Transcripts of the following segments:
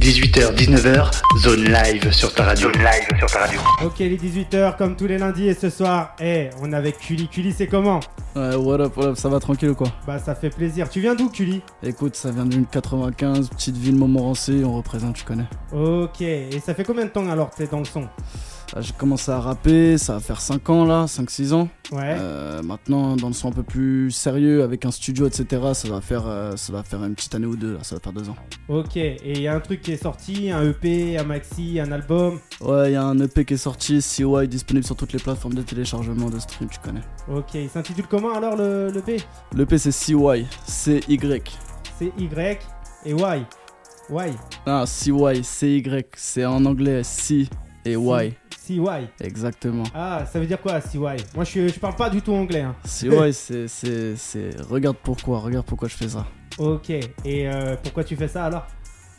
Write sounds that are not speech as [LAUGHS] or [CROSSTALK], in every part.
18h, 19h, zone live sur ta radio. Zone live sur ta radio. Ok, les 18h comme tous les lundis et ce soir, eh, on est avec Cully. Cully, c'est comment? Ouais, what up, what up, ça va tranquille ou quoi? Bah, ça fait plaisir. Tu viens d'où, Cully Écoute, ça vient d'une 95, petite ville Montmorency, on représente, tu connais. Ok, et ça fait combien de temps alors que t'es dans le son? J'ai commencé à rapper, ça va faire 5 ans là, 5-6 ans. Ouais. Euh, maintenant, dans le son un peu plus sérieux, avec un studio, etc., ça va faire, euh, ça va faire une petite année ou deux, là, ça va faire 2 ans. Ok, et il y a un truc qui est sorti, un EP, un maxi, un album? Ouais, il y a un EP qui est sorti, CY, disponible sur toutes les plateformes de téléchargement de stream, tu connais. Ok, il s'intitule comment alors le, le B L'EP c'est CY, C-Y. C'est Y et Y? Y. Ah, CY, C-Y, c'est en anglais C et Y. CY. Exactement. Ah, ça veut dire quoi, CY Moi, je, je parle pas du tout anglais. Hein. CY, c'est, c'est, c'est. Regarde pourquoi, regarde pourquoi je fais ça. Ok, et euh, pourquoi tu fais ça alors?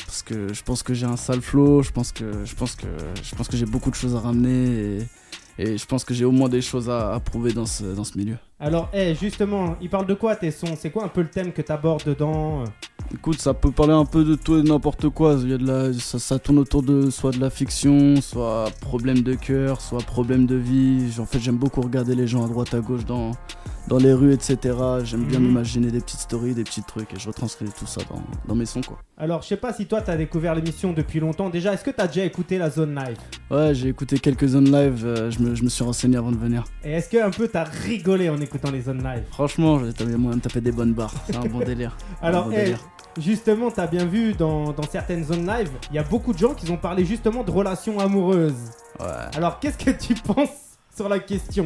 Parce que je pense que j'ai un sale flow, je pense que, je pense que, je pense que j'ai beaucoup de choses à ramener et, et je pense que j'ai au moins des choses à, à prouver dans ce, dans ce milieu. Alors, eh, justement, il parle de quoi tes sons? C'est quoi un peu le thème que t'abordes dedans? Écoute, ça peut parler un peu de tout et de n'importe quoi. Il y a de la, ça, ça tourne autour de soit de la fiction, soit problème de cœur, soit problème de vie. En fait, j'aime beaucoup regarder les gens à droite à gauche dans, dans les rues, etc. J'aime bien Mhm. m'imaginer des petites stories, des petits trucs et je retranscris tout ça dans, dans mes sons, quoi. Alors, je sais pas si toi t'as découvert l'émission depuis longtemps. Déjà, est-ce que t'as déjà écouté la zone live? Ouais, j'ai écouté quelques zones live, euh, je, me, je me suis renseigné avant de venir. Et est-ce que un peu t'as rigolé en écoutant les zones live Franchement, j'avais moyen de taper des bonnes barres. C'est un bon délire. [LAUGHS] Alors, Un bon eh, délire. justement, t'as bien vu dans, dans certaines zones live, il y a beaucoup de gens qui ont parlé justement de relations amoureuses. Ouais. Alors, qu'est-ce que tu penses sur la question?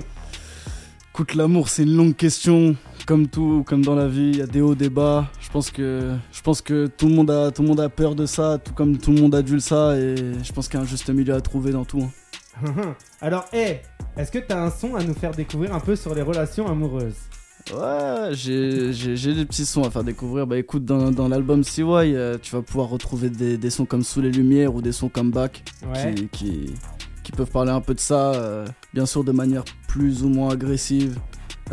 Écoute, l'amour, c'est une longue question. Comme tout, comme dans la vie, il y a des hauts, des bas. Je pense que, je pense que tout le monde a, tout le monde a peur de ça, tout comme tout le monde adulte ça, et je pense qu'il y a un juste milieu à trouver dans tout. hein. [LAUGHS] Alors, eh, est-ce que t'as un son à nous faire découvrir un peu sur les relations amoureuses? Ouais, j'ai, des petits sons à faire découvrir. Bah écoute, dans, dans l'album CY, euh, tu vas pouvoir retrouver des, des sons comme Sous les Lumières ou des sons comme Back Ouais. qui, qui, qui peuvent parler un peu de ça, euh, bien sûr de manière plus ou moins agressive,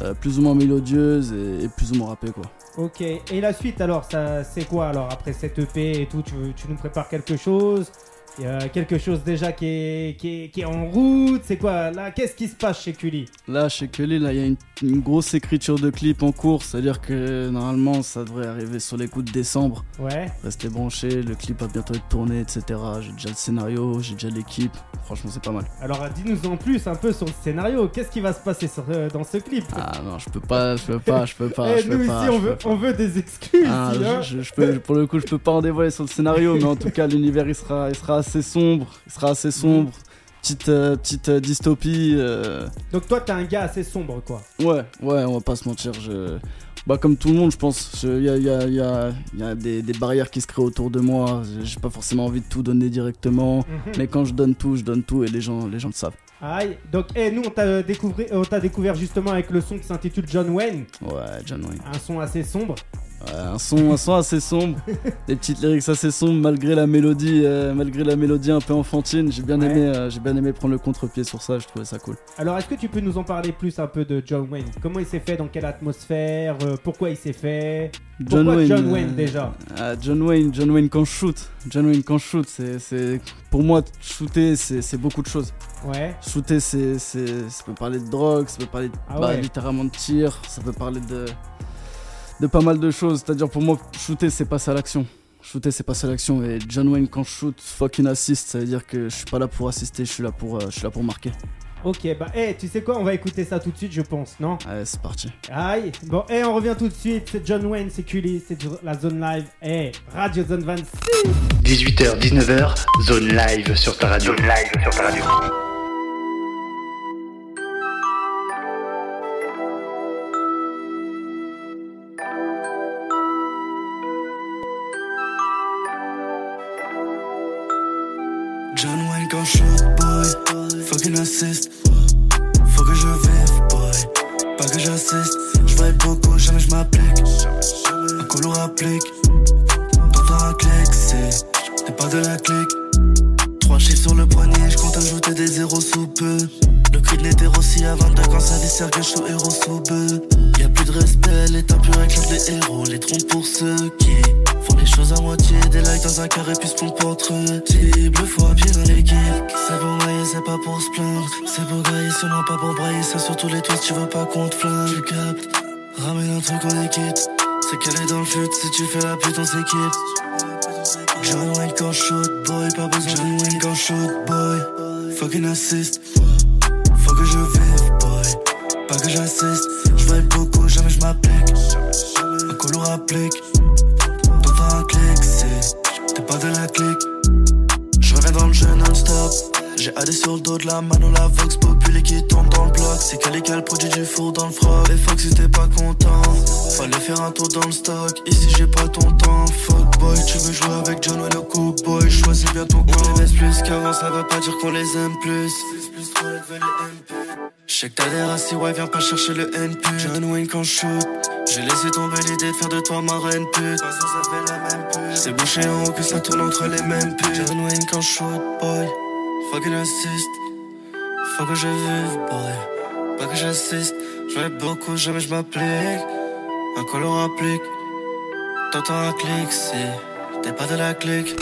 euh, plus ou moins mélodieuse et, et plus ou moins rappée quoi. Ok, et la suite alors, ça c'est quoi alors après cette EP et tout tu, tu nous prépares quelque chose? Il y a quelque chose déjà qui est, qui est, qui est en route C'est quoi là Qu'est-ce qui se passe chez Cully? Là, chez Kelly, là, il y a une, une grosse écriture de clip en cours, c'est-à-dire que normalement, ça devrait arriver sur les coups de décembre. Ouais. Restez branchés, le clip va bientôt être tourné, etc. J'ai déjà le scénario, j'ai déjà l'équipe. Franchement, c'est pas mal. Alors dis-nous en plus un peu sur le scénario. Qu'est-ce qui va se passer sur, euh, dans ce clip? Ah non, je peux pas, je peux pas, je peux pas. Eh, je peux Nous pas, ici on veut, pas. on veut des excuses. Ah, ici, hein. je, je- je peux, pour le coup, je peux pas en dévoiler sur le scénario, mais en tout cas, l'univers il sera, il sera assez sombre, il sera assez sombre. Petite, euh, petite euh, dystopie. euh, Donc toi t'es un gars assez sombre quoi. Ouais, ouais, on va pas se mentir. Je... Bah, comme tout le monde, je pense. Il y a, y a- y a- y a des, des barrières qui se créent autour de moi. J'ai pas forcément envie de tout donner directement. Mhm. Mais quand je donne tout, je donne tout et les gens, les gens le savent. Aïe. Donc eh, nous on t'a découvert, on t'a découvert justement avec le son qui s'intitule John Wayne. Ouais, John Wayne. Un son assez sombre. Un, son, un son assez sombre. [LAUGHS] des petites lyrics assez sombres malgré la mélodie, euh, malgré la mélodie un peu enfantine. J'ai bien, Ouais. aimé, euh, j'ai bien aimé prendre le contre-pied sur ça. Je trouvais ça cool. Alors, est-ce que tu peux nous en parler plus un peu de John Wayne? Comment il s'est fait? Dans quelle atmosphère? Euh, Pourquoi il s'est fait? Pourquoi John Wayne, euh, déjà? ah, John Wayne, John Wayne quand je shoot. John Wayne quand je shoot, c'est, c'est pour moi shooter, c'est, c'est beaucoup de choses. Ouais. Shooter, c'est, c'est, ça peut parler de drogue, ça peut parler de, Ah bah, littéralement de tir, ça peut parler de, de pas mal de choses. C'est-à-dire pour moi, shooter, c'est passer à l'action. Shooter, c'est passer à l'action. Et John Wayne, quand je shoot, fucking assist, ça veut dire que je suis pas là pour assister, je suis là pour, euh, je suis là pour marquer. Ok, bah, eh, tu sais quoi? On va écouter ça tout de suite, je pense, non? Allez, c'est parti. Aïe. Bon, on revient tout de suite. C'est John Wayne, c'est Cully, c'est la zone live. Eh, Radio Zone 26. 18h, 19h, zone live sur ta radio. Zone live sur ta radio. Boy. Fucking assist. Faut que je vive boy. Pas que j'assiste. Je vais beaucoup jamais je m'applique. Un couloir applique. T'entends un clic c'est T'es pas de la clique Sur le poignet Je compte ajouter des zéros sous peu Le cri de l'éther aussi à 22 quand ça que je suis héros sous peu Y'a plus de respect l'état pur éclate les héros Les trompes pour ceux qui Font les Les choses à moitié, des likes dans un carré puis se pompe entre eux. Cible fois pied dans l'équipe. C'est pour mailler, c'est pas pour se plaindre. C'est pour grailler, sinon pas pour brailler. Ça sur tous les twists, tu veux pas qu'on te flingue. Tu captes, ramène un truc, est quitte. C'est qu'elle est dans le fut, si tu fais la pute, on s'équipe. Wayne quand shoot boy, pas besoin John Wayne quand shoot boy. Fucking assist, faut que je vive boy. Pas que j'assiste, je être beaucoup, jamais je m'applique. Un colo applique, dans un clic, c'est t'es pas de la clique. Je reviens dans le jeu non-stop. J'ai AD sur le dos de la mano, la Vox populaire qui tombe dans le bloc. C'est Calica le produit du four dans le froid. Les Fox si t'es pas content. Fallait faire un tour dans le stock. Ici j'ai pas ton temps. Fuck tu veux jouer avec John ou boy. Choisis bien ton camp. On les baisse plus qu'avant, ça veut pas dire qu'on les aime plus. Je sais que t'as des racistes, ouais, viens pas chercher le N John Wayne quand shoot. J'ai laissé tomber l'idée de faire de toi ma reine pute. C'est bouché en haut que ça tourne entre les mêmes putes. John Wayne quand shoot, boy. Fucking assist. Faut que je vive, boy. Pas que j'assiste. Je beaucoup, jamais je m'applique. Un color applique. T'entends un clic, si t'es pas de la clique.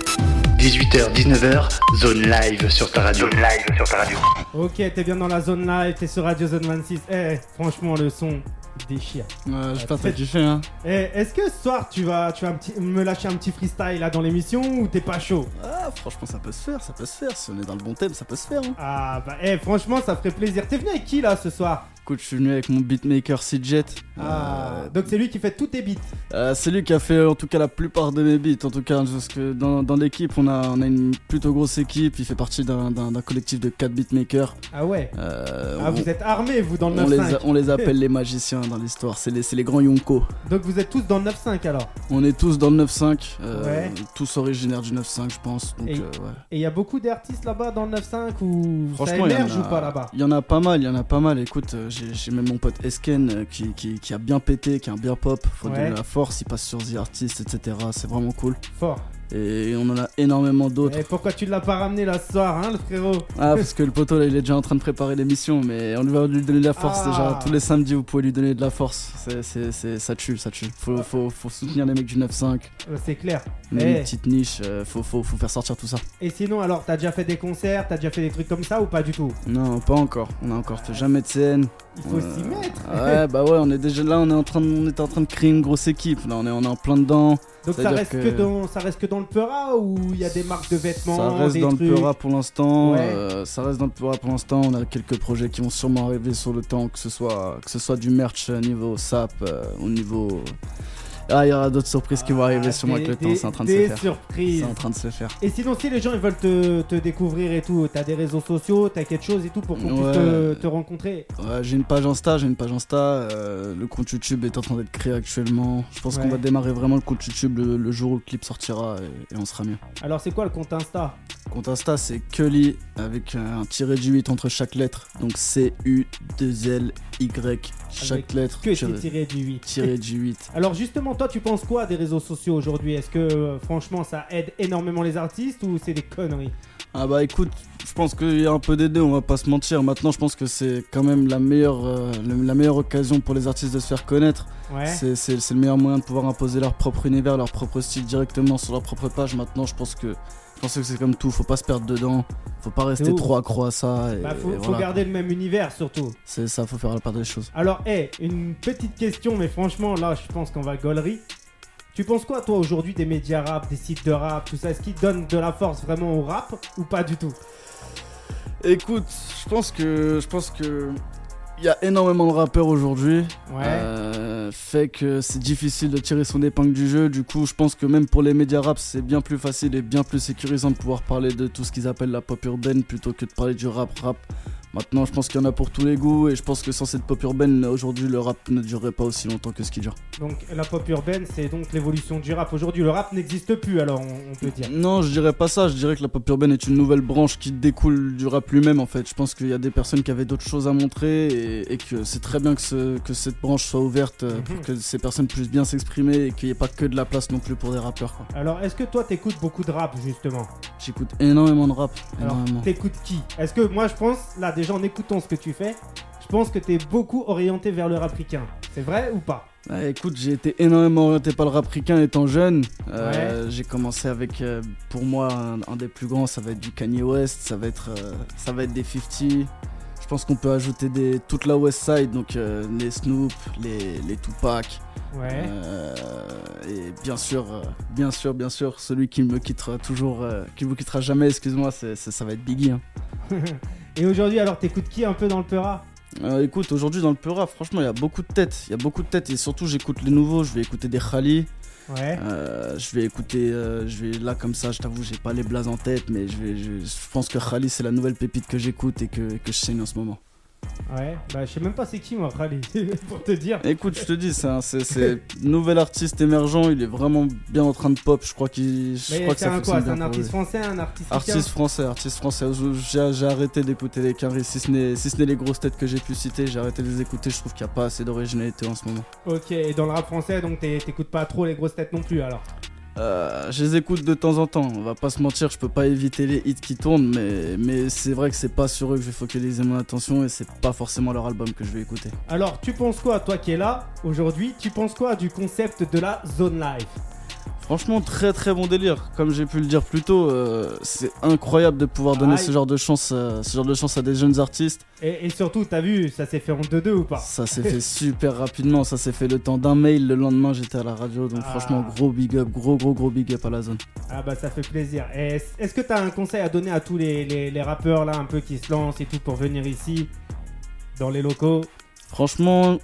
18h, 19h, zone live sur ta radio. Zone live sur ta radio. Ok, t'es bien dans la zone live, t'es sur Radio Zone 26. Eh, franchement, le son déchire. Ouais, j'ai pas très- trop kiffé, hein. Eh, est-ce que ce soir tu vas, tu vas un petit- me lâcher un petit freestyle là dans l'émission ou t'es pas chaud? Ah, franchement, ça peut se faire, ça peut se faire. Si on est dans le bon thème, ça peut se faire. Hein. Ah bah, eh, franchement, ça ferait plaisir. T'es venu avec qui là ce soir? Écoute, je suis venu avec mon beatmaker CJet. Ah, donc c'est lui qui fait tous tes beats. Euh, c'est lui qui a fait en tout cas la plupart de mes beats. En tout cas, parce que dans, dans l'équipe, on a, on a une plutôt grosse équipe. Il fait partie d'un d'un- d'un collectif de 4 beatmakers. Ah ouais. Euh, Ah, on, vous êtes armés, vous, dans le on les, 9-5. a- on les [LAUGHS] appelle les magiciens dans l'histoire. C'est les, c'est les grands Yonko. Donc vous êtes tous dans le 9-5 alors. On est tous dans le 9-5. euh, Ouais. Tous originaires du 9-5, je pense. Donc, Et- ouais. Il y a beaucoup d'artistes là-bas dans le 9-5 ou ça émerge a- ou pas là-bas? il y en a pas mal, il y en a pas mal. Écoute, j'ai j'ai même mon pote Esken euh, qui, qui, qui a bien pété, qui a bien pop. Faut Ouais. donner la force, il passe sur The Artist, etc. C'est vraiment cool. Fort. Et on en a énormément d'autres. Et pourquoi tu l'as pas ramené là ce soir, hein, le frérot Ah, parce que le poteau là, il est déjà en train de préparer l'émission, mais on va lui donner de la force Ah. déjà. Tous les samedis, vous pouvez lui donner de la force. C'est, ça tue, ça tue. Faut, faut, faut soutenir les mecs du 9-5. Euh, C'est clair. Même Eh. Une petite niche, euh, faut, faut, faut faire sortir tout ça. Et sinon, alors, t'as déjà fait des concerts, t'as déjà fait des trucs comme ça ou pas du tout? Non, pas encore. On a encore fait jamais de scène. Il faut s'y mettre. Ouais, bah ouais, on est déjà là, on est en train de, on était en train de créer une grosse équipe. Là, on est, on est en plein dedans. Donc ça reste que... que- dans, ça reste que dans le Peura ou il y a des marques de vêtements, Ça reste des dans trucs? Le Peura pour l'instant. Ouais. euh, ça reste dans le Peura pour l'instant. On a quelques projets qui vont sûrement arriver sur le temps, que ce soit, que ce soit du merch euh, niveau SAP, euh, au niveau. Ah, il y aura d'autres surprises qui vont arriver Ah, sûrement avec le temps. des- C'est en train de se Des faire. surprises. C'est en train de se faire. Et sinon, si les gens ils veulent te, te découvrir et tout, t'as des réseaux sociaux, t'as quelque chose et tout pour qu'on puisse te, te rencontrer. Ouais, j'ai une page Insta, j'ai une page Insta. euh, le compte YouTube est en train d'être créé actuellement. Je pense Ouais. qu'on va démarrer vraiment le compte YouTube le, le jour où le clip sortira et, et on sera mieux. Alors, c'est quoi le compte Insta? Compte Insta, c'est Cully avec un tiré du 8 entre chaque lettre. Donc C-U-2-L-Y. Chaque Avec lettre Que tiré, tiré du 8. tiré [LAUGHS] du 8. Alors justement, toi, tu penses quoi des réseaux sociaux aujourd'hui? Est-ce que euh, franchement, ça aide énormément les artistes ou c'est des conneries? Ah bah écoute, je pense qu'il y a un peu des deux, on va pas se mentir. Maintenant, je pense que c'est quand même la meilleure, euh, la meilleure occasion pour les artistes de se faire connaître. Ouais. C'est- le meilleur moyen de pouvoir imposer leur propre univers, leur propre style directement sur leur propre page. Maintenant, je pense que, je pense que c'est comme tout, faut pas se perdre dedans, faut pas rester trop accro à ça. Et, Bah, faut, et faut voilà. garder le même univers surtout. C'est ça, faut faire la part des choses. Alors, hé, une petite question, mais franchement, là, je pense qu'on va gaulerie. Tu penses quoi, toi, aujourd'hui, des médias rap, des sites de rap, tout ça? Est-ce qu'ils donnent de la force vraiment au rap ou pas du tout? Écoute, je pense que, je pense que, il y a énormément de rappeurs aujourd'hui. Ouais. Euh, fait que c'est difficile de tirer son épingle du jeu. Du coup, je pense que même pour les médias rap, c'est bien plus facile et bien plus sécurisant de pouvoir parler de tout ce qu'ils appellent la pop urbaine plutôt que de parler du rap rap. Maintenant, je pense qu'il y en a pour tous les goûts et je pense que sans cette pop urbaine, aujourd'hui, le rap ne durerait pas aussi longtemps que ce qui dure. Donc, la pop urbaine, c'est donc l'évolution du rap. Aujourd'hui, le rap n'existe plus, alors, on, peut dire. Non, je dirais pas ça. Je dirais que la pop urbaine est une nouvelle branche qui découle du rap lui-même. En fait, je pense qu'il y a des personnes qui avaient d'autres choses à montrer et, et que c'est très bien que, ce- que cette branche soit ouverte euh, pour Mhm. que ces personnes puissent bien s'exprimer et qu'il n'y ait pas que de la place non plus pour des rappeurs. quoi. Alors, est-ce que toi, t'écoutes beaucoup de rap, justement? J'écoute énormément de rap, Alors, énormément. t'écoutes qui? Est-ce que moi, je pense, là, déjà en écoutant ce que tu fais, je pense que t'es beaucoup orienté vers le rap ricain. C'est vrai ou pas? Bah, écoute, j'ai été énormément orienté par le rap ricain étant jeune. Euh, J'ai commencé avec, euh, pour moi, un, un des plus grands, ça va être du Kanye West, ça va être, euh, ça va être des 50. Je pense qu'on peut ajouter des, toute la West Side, donc les Snoop, les, les Tupac. Ouais. Et bien sûr, bien sûr, bien sûr, celui qui me quittera toujours, qui me quittera jamais, excuse-moi, ça va être Biggie. hein. [LAUGHS] Et aujourd'hui, alors, t'écoutes qui un peu dans le Peura Euh, écoute, aujourd'hui dans le Peura, franchement, il y a beaucoup de têtes. Il y a beaucoup de têtes et surtout, j'écoute les nouveaux. Je vais écouter des Khali. Ouais. euh, je vais écouter, euh, je vais là comme ça, je t'avoue, j'ai pas les blazes en tête, mais je, vais, je, je pense que Khali c'est la nouvelle pépite que j'écoute et que, que je saigne en ce moment. Ouais. Bah, je sais même pas c'est qui, moi, Rally, [LAUGHS] pour te dire. Écoute, je te dis, c'est un c'est- c'est [LAUGHS] nouvel artiste émergent, il est vraiment bien en train de pop. Je crois qu'il, je Mais crois que c'est ça un quoi fonctionne C'est un pour artiste lui. français, un artiste Artiste français, artiste français. J'ai j'ai arrêté d'écouter les carrés, si ce n'est si ce n'est les grosses têtes que j'ai pu citer, j'ai arrêté de les écouter. Je trouve qu'il n'y a pas assez d'originalité en ce moment. Ok, et dans le rap français, donc t'es- t'écoutes pas trop les grosses têtes non plus, alors? Euh, je les écoute de temps en temps, on va pas se mentir, je peux pas éviter les hits qui tournent, mais, mais c'est vrai que c'est pas sur eux que je vais focaliser mon attention et c'est pas forcément leur album que je vais écouter. Alors, tu penses quoi, toi qui es là, aujourd'hui, tu penses quoi du concept de la zone live? Franchement, très très bon délire. Comme j'ai pu le dire plus tôt, euh, c'est incroyable de pouvoir donner Aïe. ce genre de chance, euh, ce genre de chance à des jeunes artistes. et, et surtout, t'as vu, ça s'est fait en 2-2 ou pas? Ça s'est [LAUGHS] fait super rapidement, ça s'est fait le temps d'un mail. Le lendemain, j'étais à la radio, donc Ah. franchement, gros big up, gros gros gros big up à la zone. Ah bah ça fait plaisir. Est-ce est-ce que t'as un conseil à donner à tous les, les- les rappeurs là, un peu qui se lancent et tout pour venir ici, dans les locaux? Franchement,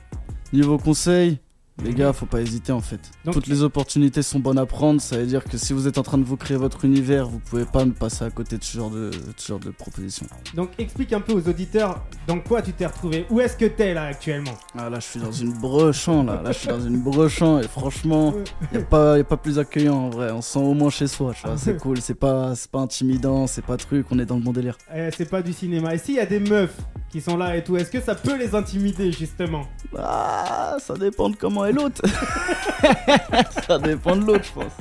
niveau conseil, les gars, faut pas hésiter en fait. Donc- Toutes les opportunités sont bonnes à prendre. Ça veut dire que si vous êtes en train de vous créer votre univers, vous pouvez pas me passer à côté de ce genre de, de ce genre de propositions. Donc explique un peu aux auditeurs dans quoi tu t'es retrouvé. Où est-ce que t'es là actuellement? Ah là, je suis dans une brochant là. Là, je suis dans une brochant et franchement, y a pas, y a pas plus accueillant en vrai. On se sent au moins chez soi. C'est [LAUGHS] cool. C'est pas, c'est pas intimidant. C'est pas truc. On est dans le bon délire. Eh, C'est pas du cinéma. Et s'il y a des meufs qui sont là et tout, est-ce que ça peut les intimider justement? Ah, ça dépend de comment l'autre. [LAUGHS] ça dépend de l'autre, je pense.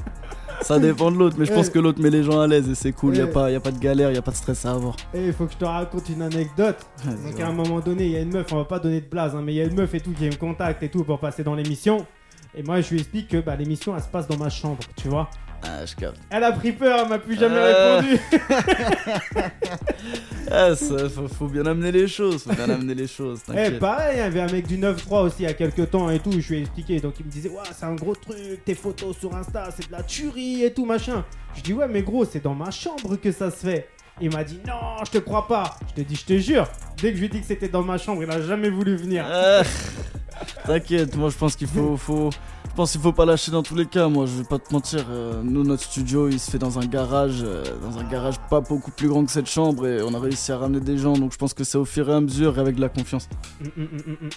Ça dépend de l'autre, mais je pense que l'autre met les gens à l'aise et c'est cool. Y a Eh. pas, y a pas de galère, y a pas de stress à avoir. Eh, il faut que je te raconte une anecdote. Donc à un moment donné, il y a une meuf, on va pas donner de blase, hein, mais il y a une meuf et tout qui me contacte et tout pour passer dans l'émission. Et moi, je lui explique que bah, l'émission, elle se passe dans ma chambre, tu vois. Ah, je capte. Elle a pris peur, elle m'a plus jamais Euh. répondu. [LAUGHS] [LAUGHS] Ah, ça, faut, faut bien amener les choses. Faut bien amener les choses. Eh, T'inquiète. pareil, il y avait un mec du 9-3 aussi il y a quelques temps et tout, je lui ai expliqué. Donc il me disait, ouais, c'est un gros truc, tes photos sur Insta, c'est de la tuerie et tout, machin. Je dis, ouais, mais gros, c'est dans ma chambre que ça se fait. Il m'a dit, non, je te crois pas. Je te dis, je te jure. Dès que je lui ai dit que c'était dans ma chambre, il a jamais voulu venir. Ah, T'inquiète, moi je pense qu'il faut, [LAUGHS] faut, je pense qu'il faut pas lâcher dans tous les cas. Moi, je vais pas te mentir. euh, nous, notre studio, il se fait dans un garage, euh, dans un garage pas beaucoup plus grand que cette chambre, et on a réussi à ramener des gens. Donc, je pense que c'est au fur et à mesure et avec de la confiance. Mm, mm, mm.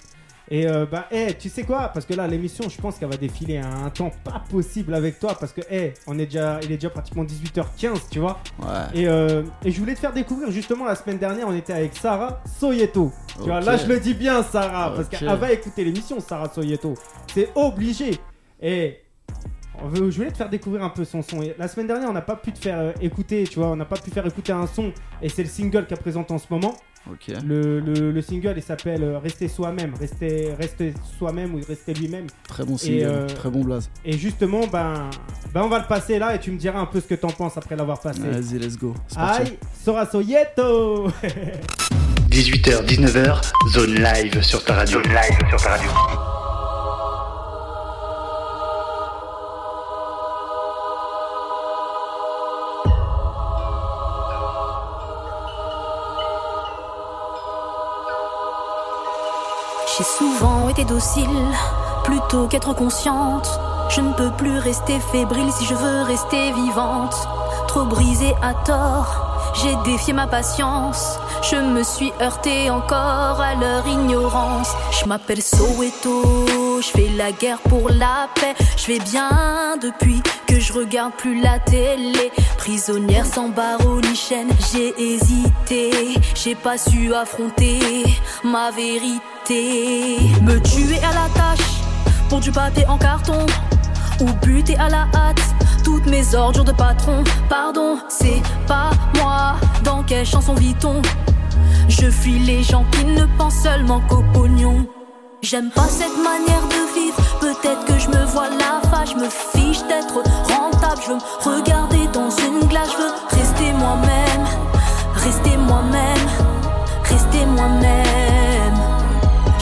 Et euh, bah, eh, tu sais quoi? Parce que là, l'émission, je pense qu'elle va défiler à un temps pas possible avec toi. Parce que, eh, on est déjà, il est déjà pratiquement 18h15, tu vois? Ouais. Et, euh, et je voulais te faire découvrir, justement, la semaine dernière, on était avec Sarah Soyeto. Tu vois, là, je le dis bien, Sarah, parce qu'elle va écouter l'émission, Sarah Soyeto. C'est obligé. Et on veut- je voulais te faire découvrir un peu son son. Et la semaine dernière, on n'a pas pu te faire euh, écouter, tu vois, on n'a pas pu faire écouter un son. Et c'est le single qu'elle présente en ce moment. Le, le- le single, il s'appelle euh, Rester soi-même. Rester, rester soi-même ou rester lui-même. Très bon single, euh, très bon blaze. Et justement, ben, ben, on va le passer là et tu me diras un peu ce que t'en penses après l'avoir passé. Vas-y, let's go. Aïe, Sora Soyeto [LAUGHS] 18h, 19h, zone live sur ta radio. Zone live sur ta radio. J'ai souvent été docile, plutôt qu'être consciente. Je ne peux plus rester fébrile si je veux rester vivante. Trop brisée à tort, j'ai défié ma patience. Je me suis heurtée encore à leur ignorance. Je m'appelle Soweto, je fais la guerre pour la paix. Je vais bien depuis que je regarde plus la télé. Prisonnière sans barreau ni chaîne, j'ai hésité. J'ai pas su affronter ma vérité. Me tuer à la tâche pour du papier en carton ou buter à la hâte toutes mes ordures de patron. Pardon, c'est pas moi. Dans quelle chanson vit-on? Je fuis les gens qui ne pensent seulement qu'au pognon. J'aime pas cette manière de vivre, Peut-être que je me vois la face, je me fiche d'être rentable. Je veux me regarder dans une glace, je veux rester moi-même, rester moi-même, rester moi-même.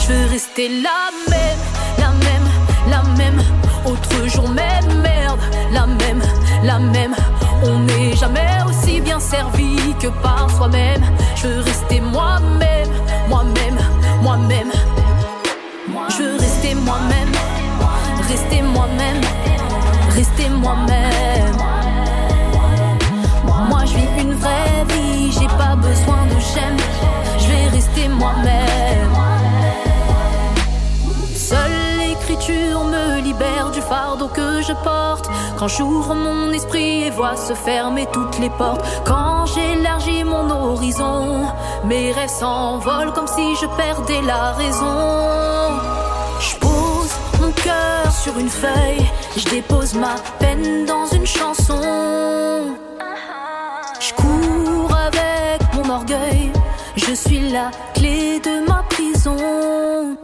Je veux rester la même, la même, la même. Autre jour, même merde, la même, la même. On n'est jamais aussi bien servi que par soi-même. Je veux rester moi-même, moi-même, moi-même. Je veux rester moi-même, rester moi-même, rester moi-même. Moi je vis une vraie vie, j'ai pas besoin de j'aime. Je vais rester moi-même. Seule l'écriture me libère du fardeau que je porte. Quand j'ouvre mon esprit et vois se fermer toutes les portes. Quand j'élargis mon horizon, mes rêves s'envolent comme si je perdais la raison. Je pose mon cœur sur une feuille, je dépose ma peine dans une chanson. Je cours avec mon orgueil, je suis la clé de ma prison.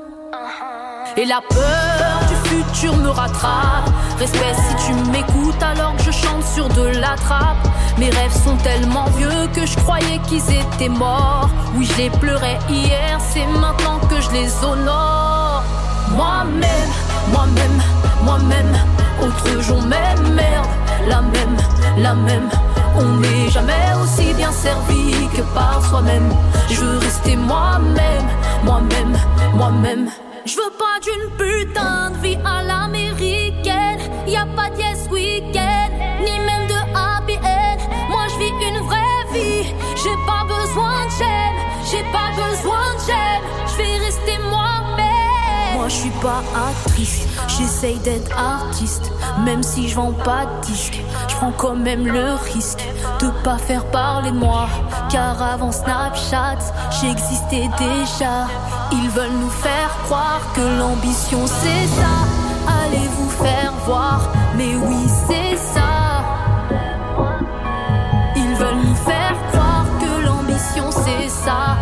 Et la peur du futur me rattrape. Respect si tu m'écoutes alors que je chante sur de la trappe. Mes rêves sont tellement vieux que je croyais qu'ils étaient morts. Oui, je les pleurais hier, c'est maintenant que je les honore. Moi-même, moi-même, moi-même. Autre jour, même merde, la même, la même. On n'est jamais aussi bien servi que par soi-même. Je veux rester moi-même, moi-même, moi-même. Je veux pas d'une putain de vie à l'américaine. Y a pas de yes weekend, ni même de happy end. Moi je vis une vraie vie. J'ai pas besoin de j'aime, j'ai pas besoin de j'aime. Je vais rester moi-même. Moi je suis pas actrice, j'essaye d'être artiste. Même si je vends pas de disques, je prends quand même le risque de pas faire parler de moi. Car avant Snapchat, j'existais déjà. Ils veulent nous faire croire que l'ambition c'est ça. Allez vous faire voir, mais oui c'est ça. Ils veulent nous faire croire que l'ambition c'est ça.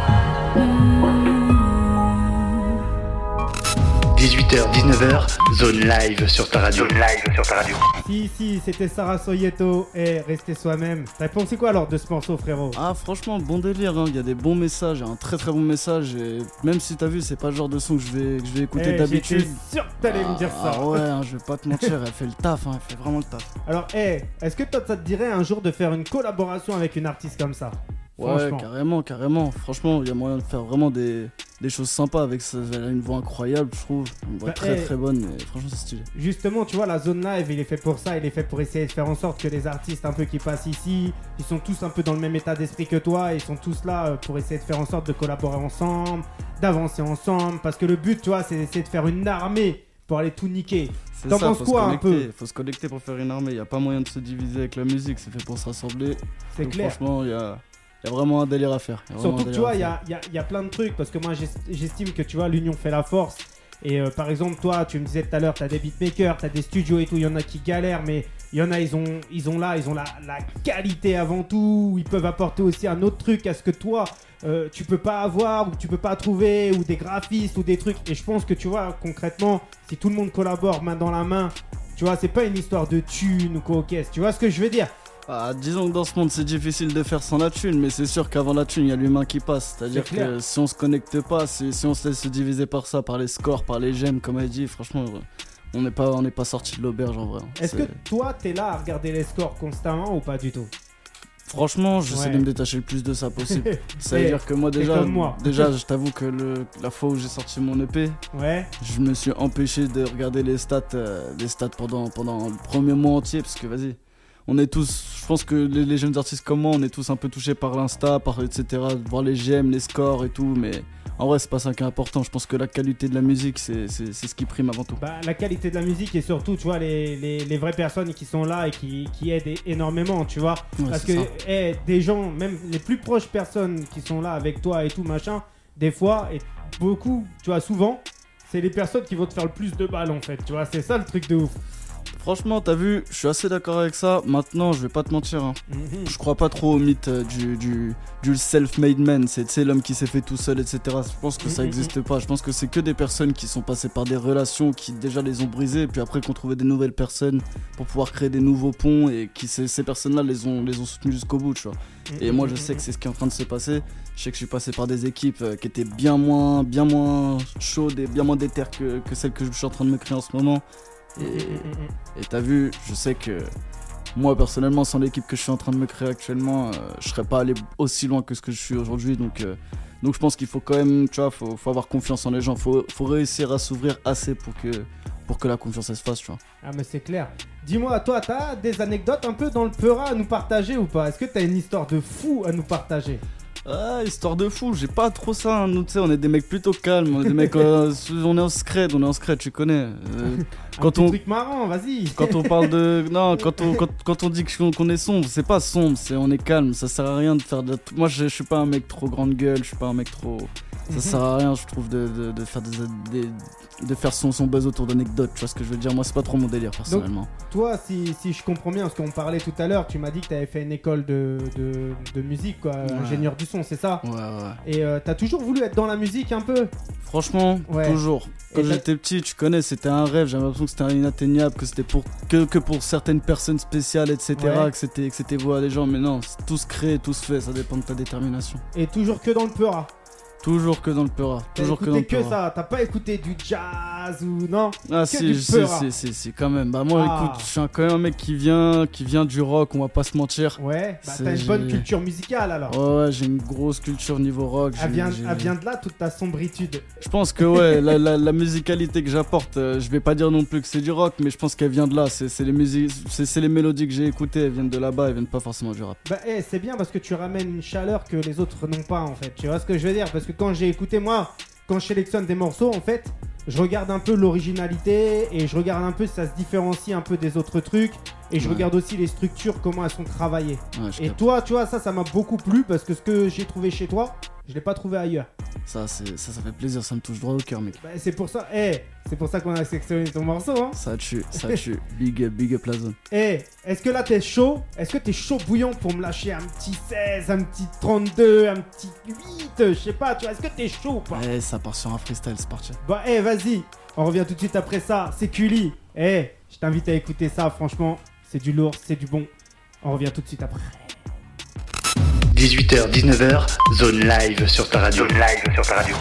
18h, 19h, zone live sur ta radio. Zone live sur ta radio. Si, si, c'était Sarah Soyeto et rester soi-même. T'as pensé quoi alors de ce morceau, frérot? Ah franchement bon délire, hein. il y a des bons messages, il y a un très très bon message et même si t'as vu c'est pas le genre de son que je vais, que je vais écouter Eh, d'habitude. J'étais sûr que t'allais me dire ça. Ah ouais, hein, je vais pas te mentir, elle fait le taf, hein, elle fait vraiment le taf. Alors, eh, est-ce que toi, ça te dirait un jour de faire une collaboration avec une artiste comme ça? Ouais, carrément, carrément. Franchement, il y a moyen de faire vraiment des, des choses sympas avec ça. Elle a une voix incroyable, je trouve. Une voix Bah, très eh. très bonne, et franchement c'est stylé. Justement, tu vois, la zone live, il est fait pour ça. Il est fait pour essayer de faire en sorte que les artistes un peu qui passent ici, ils sont tous un peu dans le même état d'esprit que toi. Ils sont tous là euh, pour essayer de faire en sorte de collaborer ensemble, d'avancer ensemble. Parce que le but, tu vois, c'est d'essayer de faire une armée pour aller tout niquer. C'est T'en penses quoi, se un peu Faut se connecter pour faire une armée. Il y a pas moyen de se diviser avec la musique, c'est fait pour se rassembler. C'est clair. Franchement, il y a, il y a vraiment un délire à faire. Surtout que tu vois, il y a, y a- y a plein de trucs parce que moi j'est- j'estime que tu vois, l'union fait la force. Et euh, par exemple, toi, tu me disais tout à l'heure, tu as des beatmakers, tu as des studios et tout, il y en a qui galèrent, mais il y en a, ils ont, ils ont là, ils ont la, la qualité avant tout, ils peuvent apporter aussi un autre truc à ce que toi, euh, tu peux pas avoir, ou tu peux pas trouver, ou des graphistes, ou des trucs. Et je pense que tu vois, concrètement, si tout le monde collabore main dans la main, tu vois, c'est pas une histoire de thunes ou quoi tu vois ce que je veux dire? Ah, disons que dans ce monde c'est difficile de faire sans la thune, mais c'est sûr qu'avant la thune il y a l'humain qui passe. C'est-à-dire que si on se connecte pas, si, si on se laisse se diviser par ça, par les scores, par les j'aime, comme elle dit, franchement, on n'est pas, on n'est pas sorti de l'auberge en vrai. Est-ce que toi, t'es là à regarder les scores constamment ou pas du tout? Franchement, j'essaie Ouais. de me détacher le plus de ça possible. [LAUGHS] Ça veut dire que moi déjà, moi. déjà, je t'avoue que le, la fois où j'ai sorti mon EP, Ouais. je me suis empêché de regarder les stats, euh, les stats pendant, pendant le premier mois entier parce que vas-y, on est tous, je pense que les, les jeunes artistes comme moi, on est tous un peu touchés par l'insta, par etc. de Voir les j'aime, les scores et tout, mais en vrai c'est pas ça qui est important. Je pense que la qualité de la musique, c'est ce qui prime avant tout. Bah, la qualité de la musique et surtout, tu vois, les, les, les vraies personnes qui sont là et qui, qui aident énormément, tu vois. Ouais, Parce que ça. eh, des gens, même les plus proches personnes qui sont là avec toi et tout, machin, des fois, et beaucoup, tu vois, souvent, c'est les personnes qui vont te faire le plus de balles en fait, tu vois. C'est ça le truc de ouf. Franchement, t'as vu, je suis assez d'accord avec ça. Maintenant, je vais pas te mentir. hein. Mhm. Je crois pas trop au mythe euh, du, du, du self-made man. C'est l'homme qui s'est fait tout seul, etc. Je pense que ça Mhm, n'existe pas. Je pense que c'est que des personnes qui sont passées par des relations qui déjà les ont brisées, puis après qu'on trouvait des nouvelles personnes pour pouvoir créer des nouveaux ponts, et qui ces, ces personnes-là les ont, les ont soutenus jusqu'au bout, tu vois. Et moi, je sais que c'est ce qui est en train de se passer. Je sais que je suis passé par des équipes euh, qui étaient bien moins, bien moins chaudes et bien moins déterres que, que celles que je suis en train de me créer en ce moment. Et, et t'as vu, je sais que moi personnellement, sans l'équipe que je suis en train de me créer actuellement, euh, je serais pas allé aussi loin que ce que je suis aujourd'hui. Donc, euh, donc je pense qu'il faut quand même, tu vois, faut, faut avoir confiance en les gens. Faut, faut réussir à s'ouvrir assez pour que, pour que la confiance elle se fasse, tu vois. Ah mais c'est clair. Dis-moi, toi, t'as des anecdotes un peu dans le peura à nous partager ou pas? Est-ce que t'as une histoire de fou à nous partager? Ah, histoire de fou, j'ai pas trop ça. hein. Nous, tu sais, on est des mecs plutôt calmes. On est des mecs, euh, [LAUGHS] on est en scred, on est en scred, tu connais. Euh, Quand on- truc marrant, vas-y. quand on parle de. [LAUGHS] Non, quand on, quand, quand on dit que- qu'on est sombre, c'est pas sombre, c'est on est calme. Ça sert à rien de faire de. Moi, je, je suis pas un mec trop grande gueule, je suis pas un mec trop. Ça Mhm. sert à rien, je trouve, de, de, de faire des, des- de faire son, son buzz autour d'anecdotes. Tu vois ce que je veux dire Moi, c'est pas trop mon délire, personnellement. Toi, si, si je comprends bien, parce qu'on parlait tout à l'heure, tu m'as dit que t'avais fait une école de, de, musique, quoi, ingénieur du son, c'est ça Ouais, ouais. Et euh, t'as toujours voulu être dans la musique un peu Franchement, Ouais. toujours. Quand j'étais petit, tu connais, c'était un rêve. J'avais l'impression que c'était inatteignable, que c'était pour que, que pour certaines personnes spéciales, etc. Ouais. Que c'était que c'était voué à des gens. Mais non, tout se crée, tout se fait. Ça dépend de ta détermination. Et toujours que dans le peura Toujours que dans le Peura. Toujours que dans le que, Peura. ça T'as pas écouté du jazz ou non Ah que si, si, si, si, quand même. Bah moi, Ah. écoute, je suis un- quand même un mec qui vient, qui vient du rock. On va pas se mentir. Ouais, bah t'as une bonne culture musicale alors. Ouais, ouais, j'ai une grosse culture niveau rock. Elle vient, elle vient de là toute ta sombritude. Je pense que ouais, [LAUGHS] la, la- la musicalité que j'apporte, euh, je vais pas dire non plus que c'est du rock, mais je pense qu'elle vient de là. C'est les musiques, c'est c'est les mélodies que j'ai écoutées, elles viennent de là-bas, elles viennent pas forcément du rap. Bah eh, c'est bien parce que tu ramènes une chaleur que les autres n'ont pas en fait. Tu vois ce que je veux dire? Parce quand j'ai écouté moi, quand je sélectionne des morceaux en fait, je regarde un peu l'originalité et je regarde un peu si ça se différencie un peu des autres trucs et je Ouais. regarde aussi les structures comment elles sont travaillées. Ouais, Et capte. toi, tu vois, ça, ça m'a beaucoup plu parce que ce que j'ai trouvé chez toi, je l'ai pas trouvé ailleurs. ça, ça, ça fait plaisir, ça me touche droit au cœur, mec. Bah, c'est pour ça, eh, c'est pour ça qu'on a sélectionné ton morceau, hein. Ça tue, ça [LAUGHS] tue. Big up, big up la zone. Eh, est-ce que là t'es chaud? Est-ce que t'es chaud bouillant pour me lâcher un petit 16, un petit 32, un petit 8 Je sais pas, tu vois, est-ce que t'es chaud ou pas? Ouais, ça part sur un freestyle, c'est parti. Bah, eh, vas-y, on revient tout de suite après ça. C'est Cully. Eh, je t'invite à écouter ça, franchement, c'est du lourd, c'est du bon. On revient tout de suite après. 18h, 19h, zone live sur ta radio. Zone live sur ta radio.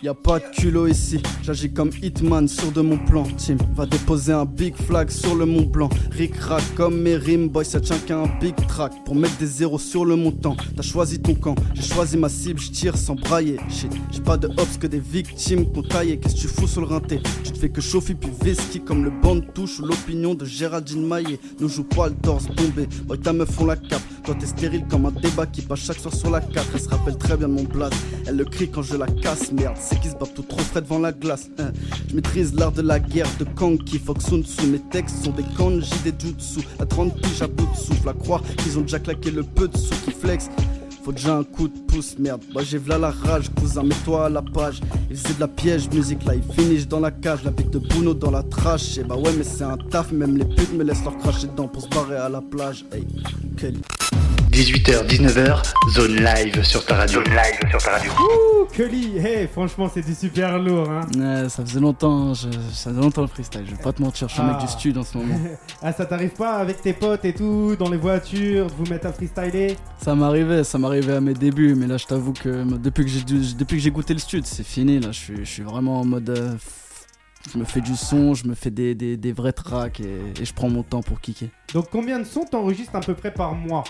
Y pas de culot ici, j'agis comme Hitman sûr de mon plan. Team va déposer un big flag sur le Mont Blanc. Rick rack comme mes rimes, boy, ça tient qu'à un big track. Pour mettre des zéros sur le montant, t'as choisi ton camp. J'ai choisi ma cible, je tire sans brailler. Shit, j'ai pas de hops que des victimes qu'on taillé. Qu'est-ce que tu fous sur le rinté? Tu te fais que chauffer puis whisky comme le banc touche ou l'opinion de Géraldine Maillet. Nous joue pas le torse bombé, boy, ta meuf on la cape. Toi t'es stérile comme un débat qui passe chaque soir sur la 4. Elle se rappelle très bien de mon blaze. Elle le crie quand je la casse, merde. C'est qui se bat tout trop frais devant la glace. hein? Je maîtrise l'art de la guerre de Kanki, Fox Sun. Mes textes sont des kanji, des jutsu. À 30 piges à bout de souffle, à croire qu'ils ont déjà claqué le peu de sous qui flex. Faut déjà un coup de pouce, merde. Moi j'ai v'là la rage, cousin, mets-toi à la page. Il faisait de la piège, musique là, il finish dans la cage. La pique de Bruno dans la trash. Et bah ouais, mais c'est un taf, même les putes me laissent leur cracher dedans pour se barrer à la plage. Hey, 18h, 19h, zone live sur ta radio. Zone live sur ta radio. Ouh, Cully, eh, franchement, c'est du super lourd, hein. Ouais, ça faisait longtemps, je- ça faisait longtemps le freestyle, je vais pas te mentir, je suis un mec Ah. du stud en ce moment. [LAUGHS] Ah, ça t'arrive pas avec tes potes et tout, dans les voitures, de vous mettre à freestyler? Ça m'arrivait, ça m'arrivait à mes débuts, mais là je t'avoue que depuis que j'ai dû- depuis que j'ai goûté le stud, c'est fini, là je suis, je suis vraiment en mode... euh, je me fais du son, je me fais des, des, des vrais tracks et, et je prends mon temps pour kicker. Donc, combien de sons t'enregistres à peu près par mois?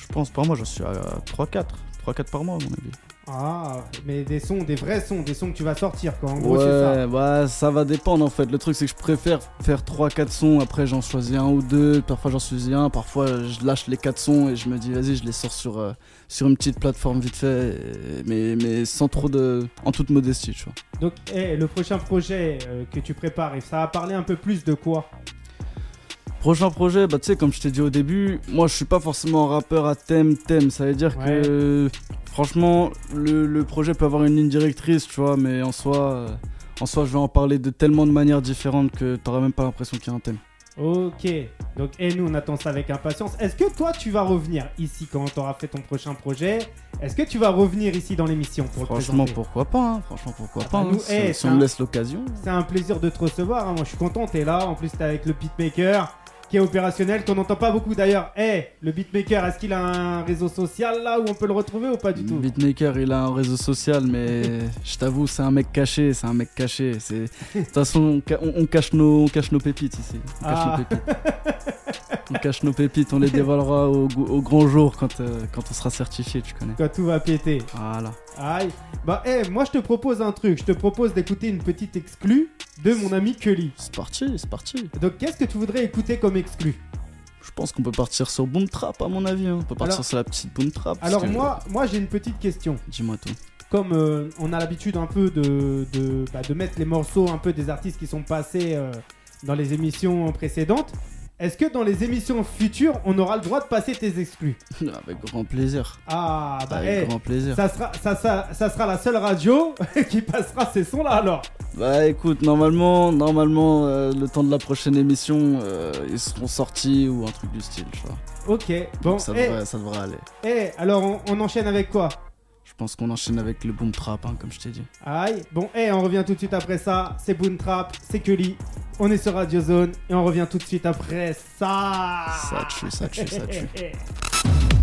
Je pense par moi, j'en suis à 3-4. 3-4 par mois à mon avis. Ah, mais des sons, des vrais sons, des sons que tu vas sortir, quoi. En gros, c'est ça. Ouais, bah ça va dépendre en fait. Le truc c'est que je préfère faire 3-4 sons, après j'en choisis un ou deux, parfois j'en choisis un, parfois je lâche les 4 sons et je me dis vas-y je les sors sur, euh, sur une petite plateforme vite fait, mais sans trop de... en toute modestie tu vois. Donc, eh, le prochain projet euh, que tu prépares, et ça va parler un peu plus de quoi? Prochain projet, bah tu sais comme je t'ai dit au début, moi je suis pas forcément un rappeur à thème thème, ça veut dire que franchement le, le projet peut avoir une ligne directrice tu vois, mais en soi... euh, en soi, je vais en parler de tellement de manières différentes que t'auras même pas l'impression qu'il y a un thème. Ok, donc et nous on attend ça avec impatience. Est-ce que toi tu vas revenir ici quand tu auras fait ton prochain projet? Est-ce que tu vas revenir ici dans l'émission pour Franchement, pourquoi pas hein. Franchement, pourquoi Ah pas bah hein. nous, Si, eh, on un- me laisse l'occasion. C'est un plaisir de te recevoir. hein. Moi je suis content, t'es là. En plus t'es avec le beatmaker qui est opérationnel, qu'on n'entend pas beaucoup d'ailleurs. Eh, le beatmaker, est-ce qu'il a un réseau social là où on peut le retrouver ou pas du tout Beatmaker, il a un réseau social, mais [LAUGHS] je t'avoue, c'est un mec caché, c'est un mec caché. De toute façon, on, on- on cache nos, on cache nos pépites ici. On cache Ah. nos pépites. [LAUGHS] on cache nos pépites, on les dévoilera au, grand jour quand, euh, quand on sera certifié, tu connais. Quand tout va péter. Voilà. Aïe. Bah, eh, moi je te propose un truc. Je te propose d'écouter une petite exclue de mon ami Kelly. C'est parti, c'est parti. Donc qu'est-ce que tu voudrais écouter comme exclu Je pense qu'on peut partir sur Boom Trap à mon avis. hein. On peut partir Alors- sur la petite Boom Trap. Alors que- moi, moi j'ai une petite question. Dis-moi tout. Comme euh, on a l'habitude un peu de, de, bah, de mettre les morceaux un peu des artistes qui sont passés euh, dans les émissions précédentes, est-ce que dans les émissions futures, on aura le droit de passer tes exclus [LAUGHS] Avec grand plaisir. Ah bah Avec eh, grand plaisir. ça, sera, ça, ça, ça sera la seule radio [LAUGHS] qui passera ces sons-là alors. Bah écoute, normalement, normalement, euh, le temps de la prochaine émission, euh, ils seront sortis ou un truc du style, tu vois. Ok, bon, Donc ça, eh, devrait, ça devrait aller. eh, alors on, on enchaîne avec quoi? Pense qu'on enchaîne avec le Boom Trap, hein, comme je t'ai dit. Aïe, bon, eh, on revient tout de suite après ça. C'est Boon Trap, c'est Kelly. On est sur Radio Zone et on revient tout de suite après ça. Ça tue, ça tue, ça tue.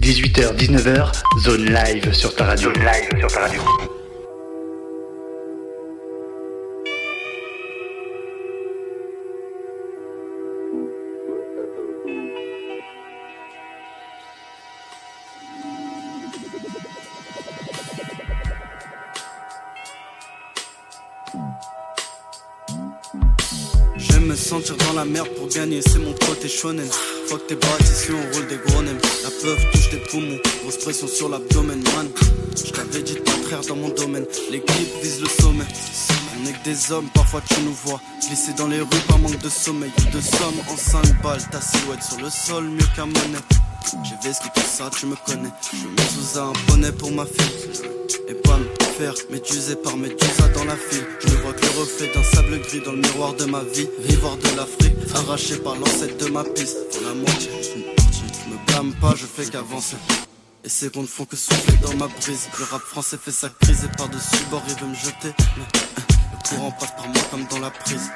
18h, 19h, zone live sur ta radio. Zone live sur ta radio. Sentir dans la merde pour gagner, c'est mon côté shonen. Fuck tes bâtisses, on roule des gros nems. La peur touche tes poumons, grosse pression sur l'abdomen, man. Je t'avais dit de traire dans mon domaine, l'équipe vise le sommet. On est que des hommes, parfois tu nous vois glisser dans les rues par manque de sommeil. De somme en 5 balles, ta silhouette sur le sol, mieux qu'un monnaie. J'ai vesqué tout ça, tu me connais. Je me sous un bonnet pour ma fille. Et me faire méduser par Médusa dans la file. Je ne vois que le reflet d'un sable gris dans le miroir de ma vie. Vivre de l'Afrique, arraché par l'ancêtre de ma piste. Pour la moitié. Je me blâme pas, je fais qu'avancer. Et ces rondes font que souffler dans ma brise. Le rap français fait sa crise et par-dessus bord il veut me jeter. Euh, le courant passe par moi comme dans la prise.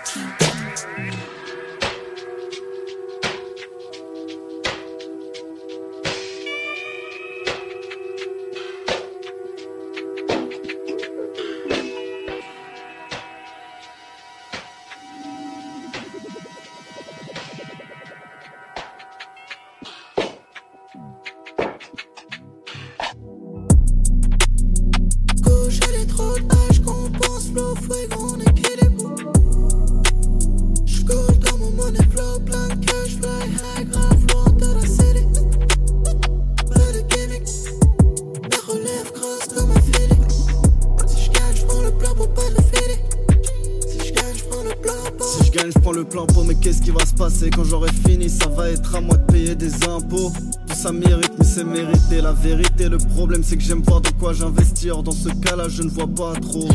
Quand j'aurai fini Ça va être à moi de payer des impôts. Tout ça mérite, mais c'est mérité. La vérité, le problème, c'est que j'aime voir de quoi j'investis. Or, dans ce cas-là, je ne vois pas trop.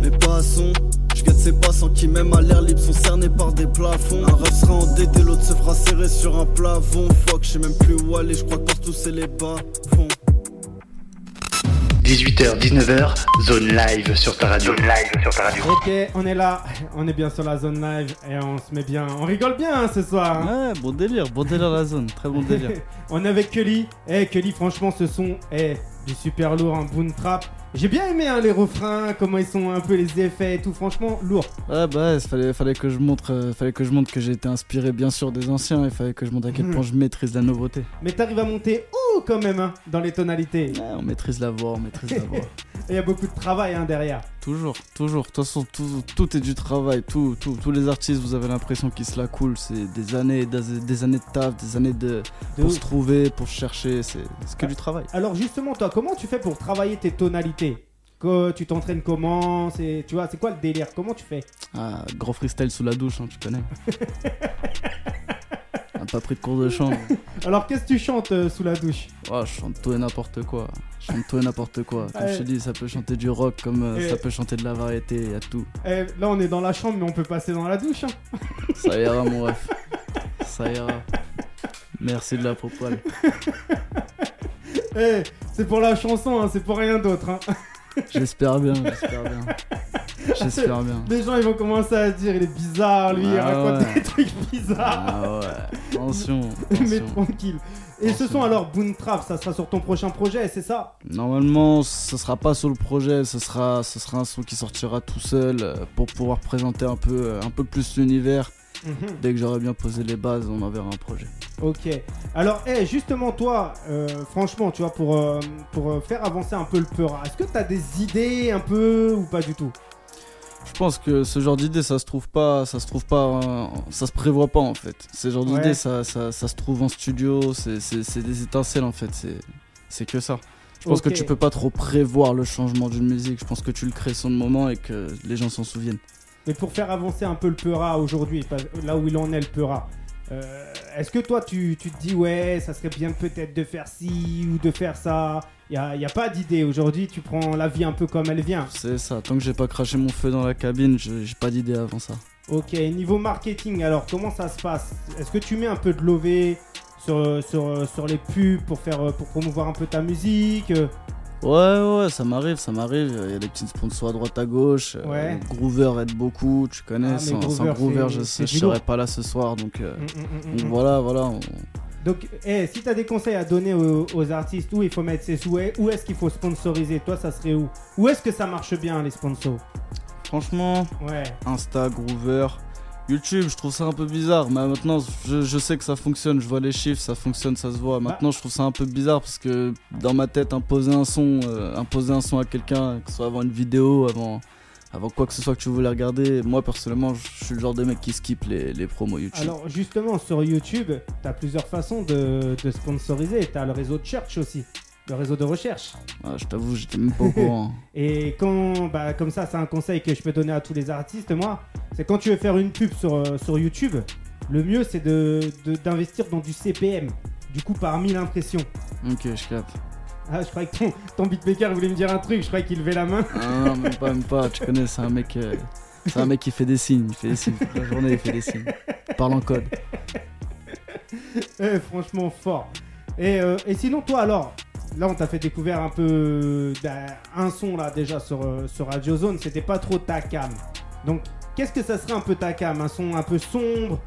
Mais passons. Je gâte ces passants qui, même à l'air libre, sont cernés par des plafonds. Un rêve sera endetté, l'autre se fera serrer sur un plafond. Fuck, je sais même plus où aller, je crois que partout c'est les bas fonds. 18h, 19h, zone live sur ta radio. Zone live sur ta radio. Ok, on est là, on est bien sur la zone live et on se met bien, on rigole bien hein, ce soir. hein. Ouais, bon délire, bon délire la zone, très bon délire. [LAUGHS] on est avec Kelly. Eh Kelly, franchement, ce son est du super lourd, un boom trap. J'ai bien aimé hein, les refrains, comment ils sont un peu les effets et tout, franchement lourd. Ouais, bah, il fallait, fallait que je montre, euh, fallait que je montre que j'ai été inspiré bien sûr des anciens. Il fallait que je montre à quel Mhm. point je maîtrise la nouveauté. Mais t'arrives à monter haut quand même hein, dans les tonalités. Ouais, on maîtrise la voix, on maîtrise la voix. [LAUGHS] Et il y a beaucoup de travail hein, derrière. Toujours, toujours. De toute façon, tout, tout est du travail. Tout, tout, tous les artistes, vous avez l'impression qu'ils se la coulent. C'est des années, des, des années de taf, des années de, De pour se trouver, pour se chercher. C'est que du travail. Alors justement, toi, comment tu fais pour travailler tes tonalités? Que tu t'entraînes comment? C'est, tu vois, c'est quoi le délire? Comment tu fais? Ah, gros freestyle sous la douche, hein, tu connais. [LAUGHS] pas pris de cours de chant. [LAUGHS] Alors, qu'est-ce que tu chantes euh, sous la douche? Oh, je chante tout et n'importe quoi. Je chante tout et n'importe quoi. Comme Ouais. je te dis, ça peut chanter du rock comme euh, Et- ça peut chanter de la variété, y a tout. Eh, Là, on est dans la chambre, mais on peut passer dans la douche. hein. [LAUGHS] Ça ira, mon ref. [LAUGHS] Ça ira. Merci de la propale. Eh, c'est pour la chanson, hein, c'est pour rien d'autre. hein. J'espère bien, j'espère bien. J'espère bien. Les gens, ils vont commencer à dire, il est bizarre, lui, il Ah raconte ouais. des trucs bizarres. Ah ouais. Attention, [LAUGHS] Mais tranquille. Et ce Attention. son alors, Boon Trap, ça sera sur ton prochain projet, c'est ça? Normalement, ce sera pas sur le projet, ce sera, ce sera un son qui sortira tout seul euh, pour pouvoir présenter un peu, euh, un peu plus l'univers. Mhm. Dès que j'aurai bien posé les bases, on enverra un projet. Ok. Alors, eh, justement, toi, euh, franchement, tu vois, pour, euh, pour faire avancer un peu le Peura, est-ce que t'as des idées un peu ou pas du tout? Je pense que ce genre d'idée, ça se trouve pas, ça se trouve pas, ça se prévoit pas en fait. Ce genre Ouais. d'idée, ça, ça, ça se trouve en studio, c'est- des étincelles en fait, c'est que ça. Je pense que tu peux pas trop prévoir le changement d'une musique. Je pense que tu le crées sur le moment et que les gens s'en souviennent. Mais pour faire avancer un peu le Peura aujourd'hui, là où il en est le Peura, euh, est-ce que toi tu, tu te dis ouais, ça serait bien peut-être de faire ci ou de faire ça? Il n'y a, a pas d'idée aujourd'hui, tu prends la vie un peu comme elle vient. C'est ça. Tant que j'ai pas craché mon feu dans la cabine, j'ai pas d'idée avant ça. Ok, niveau marketing, alors comment ça se passe? Est-ce que tu mets un peu de lové sur, sur, sur les pubs pour, faire, pour promouvoir un peu ta musique? Ouais, ouais, ça m'arrive, ça m'arrive. Il y a des petits sponsors à droite à gauche. Euh. Groover aide beaucoup, tu connais. Ah, sans, sans Groover, je, du serais pas là ce soir. Donc, euh, mm, mm, mm, donc mm. voilà, voilà. on- Donc, eh, si tu as des conseils à donner aux, aux artistes, où il faut mettre ses souhaits, où est-ce qu'il faut sponsoriser Toi, ça serait où? Où est-ce que ça marche bien, les sponsors? Franchement, Ouais. Insta, Groover, YouTube, je trouve ça un peu bizarre. Mais maintenant, je, je sais que ça fonctionne. Je vois les chiffres, ça fonctionne, ça se voit. Maintenant, je trouve ça un peu bizarre parce que dans ma tête, imposer un son, euh, imposer un son à quelqu'un, que ce soit avant une vidéo, avant, avant quoi que ce soit que tu voulais regarder. Moi, personnellement, je suis le genre de mec qui skip les, les promos YouTube. Alors, justement, sur YouTube, tu as plusieurs façons de, de sponsoriser. Tu as le réseau de Church aussi, le réseau de recherche. Ah, je t'avoue, j'étais même pas au courant. [LAUGHS] Et quand, bah, comme ça, c'est un conseil que je peux donner à tous les artistes, moi, c'est quand tu veux faire une pub sur, euh, sur YouTube, le mieux c'est de, de- d'investir dans du CPM, du coup par 1000 impressions. ok, je capte. Ah, je croyais que ton, ton beatmaker voulait me dire un truc, je croyais qu'il levait la main. Ah, non, même pas, même pas. Tu connais, c'est un mec. euh, c'est un mec qui fait des signes. Il fait des signes toute la journée, il fait des signes. Il parle en code. [LAUGHS] Eh, franchement, fort. Et, euh, et sinon, toi alors, là on t'a fait découvrir un peu bah, un son là déjà sur, euh, sur Radio Zone, c'était pas trop ta cam. Donc, qu'est-ce que ça serait un peu ta cam? Un son un peu sombre?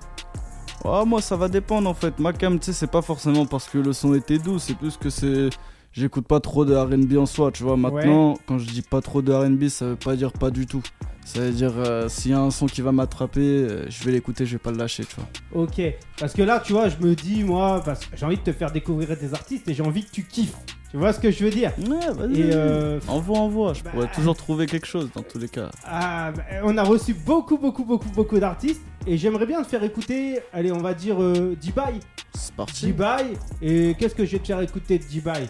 Oh, moi, ça va dépendre en fait. Ma cam, tu sais, c'est pas forcément parce que le son était doux, c'est plus que c'est. J'écoute pas trop de RB en soi, tu vois. Maintenant, quand je dis pas trop de RB, ça veut pas dire pas du tout. Ça veut dire, euh, s'il y a un son qui va m'attraper, euh, je vais l'écouter, je vais pas le lâcher, tu vois. Ok, parce que là, tu vois, je me dis, moi, parce que j'ai envie de te faire découvrir des artistes et j'ai envie que tu kiffes. Tu vois ce que je veux dire? Ouais, vas-y. Et euh, Envoie, envoie. Je Bah. pourrais toujours trouver quelque chose dans tous les cas. ah, bah, on a reçu beaucoup, beaucoup, beaucoup, beaucoup d'artistes et j'aimerais bien te faire écouter, allez, on va dire euh, D-Bye. C'est parti. D-Bye, et qu'est-ce que je vais te faire écouter de D-Bye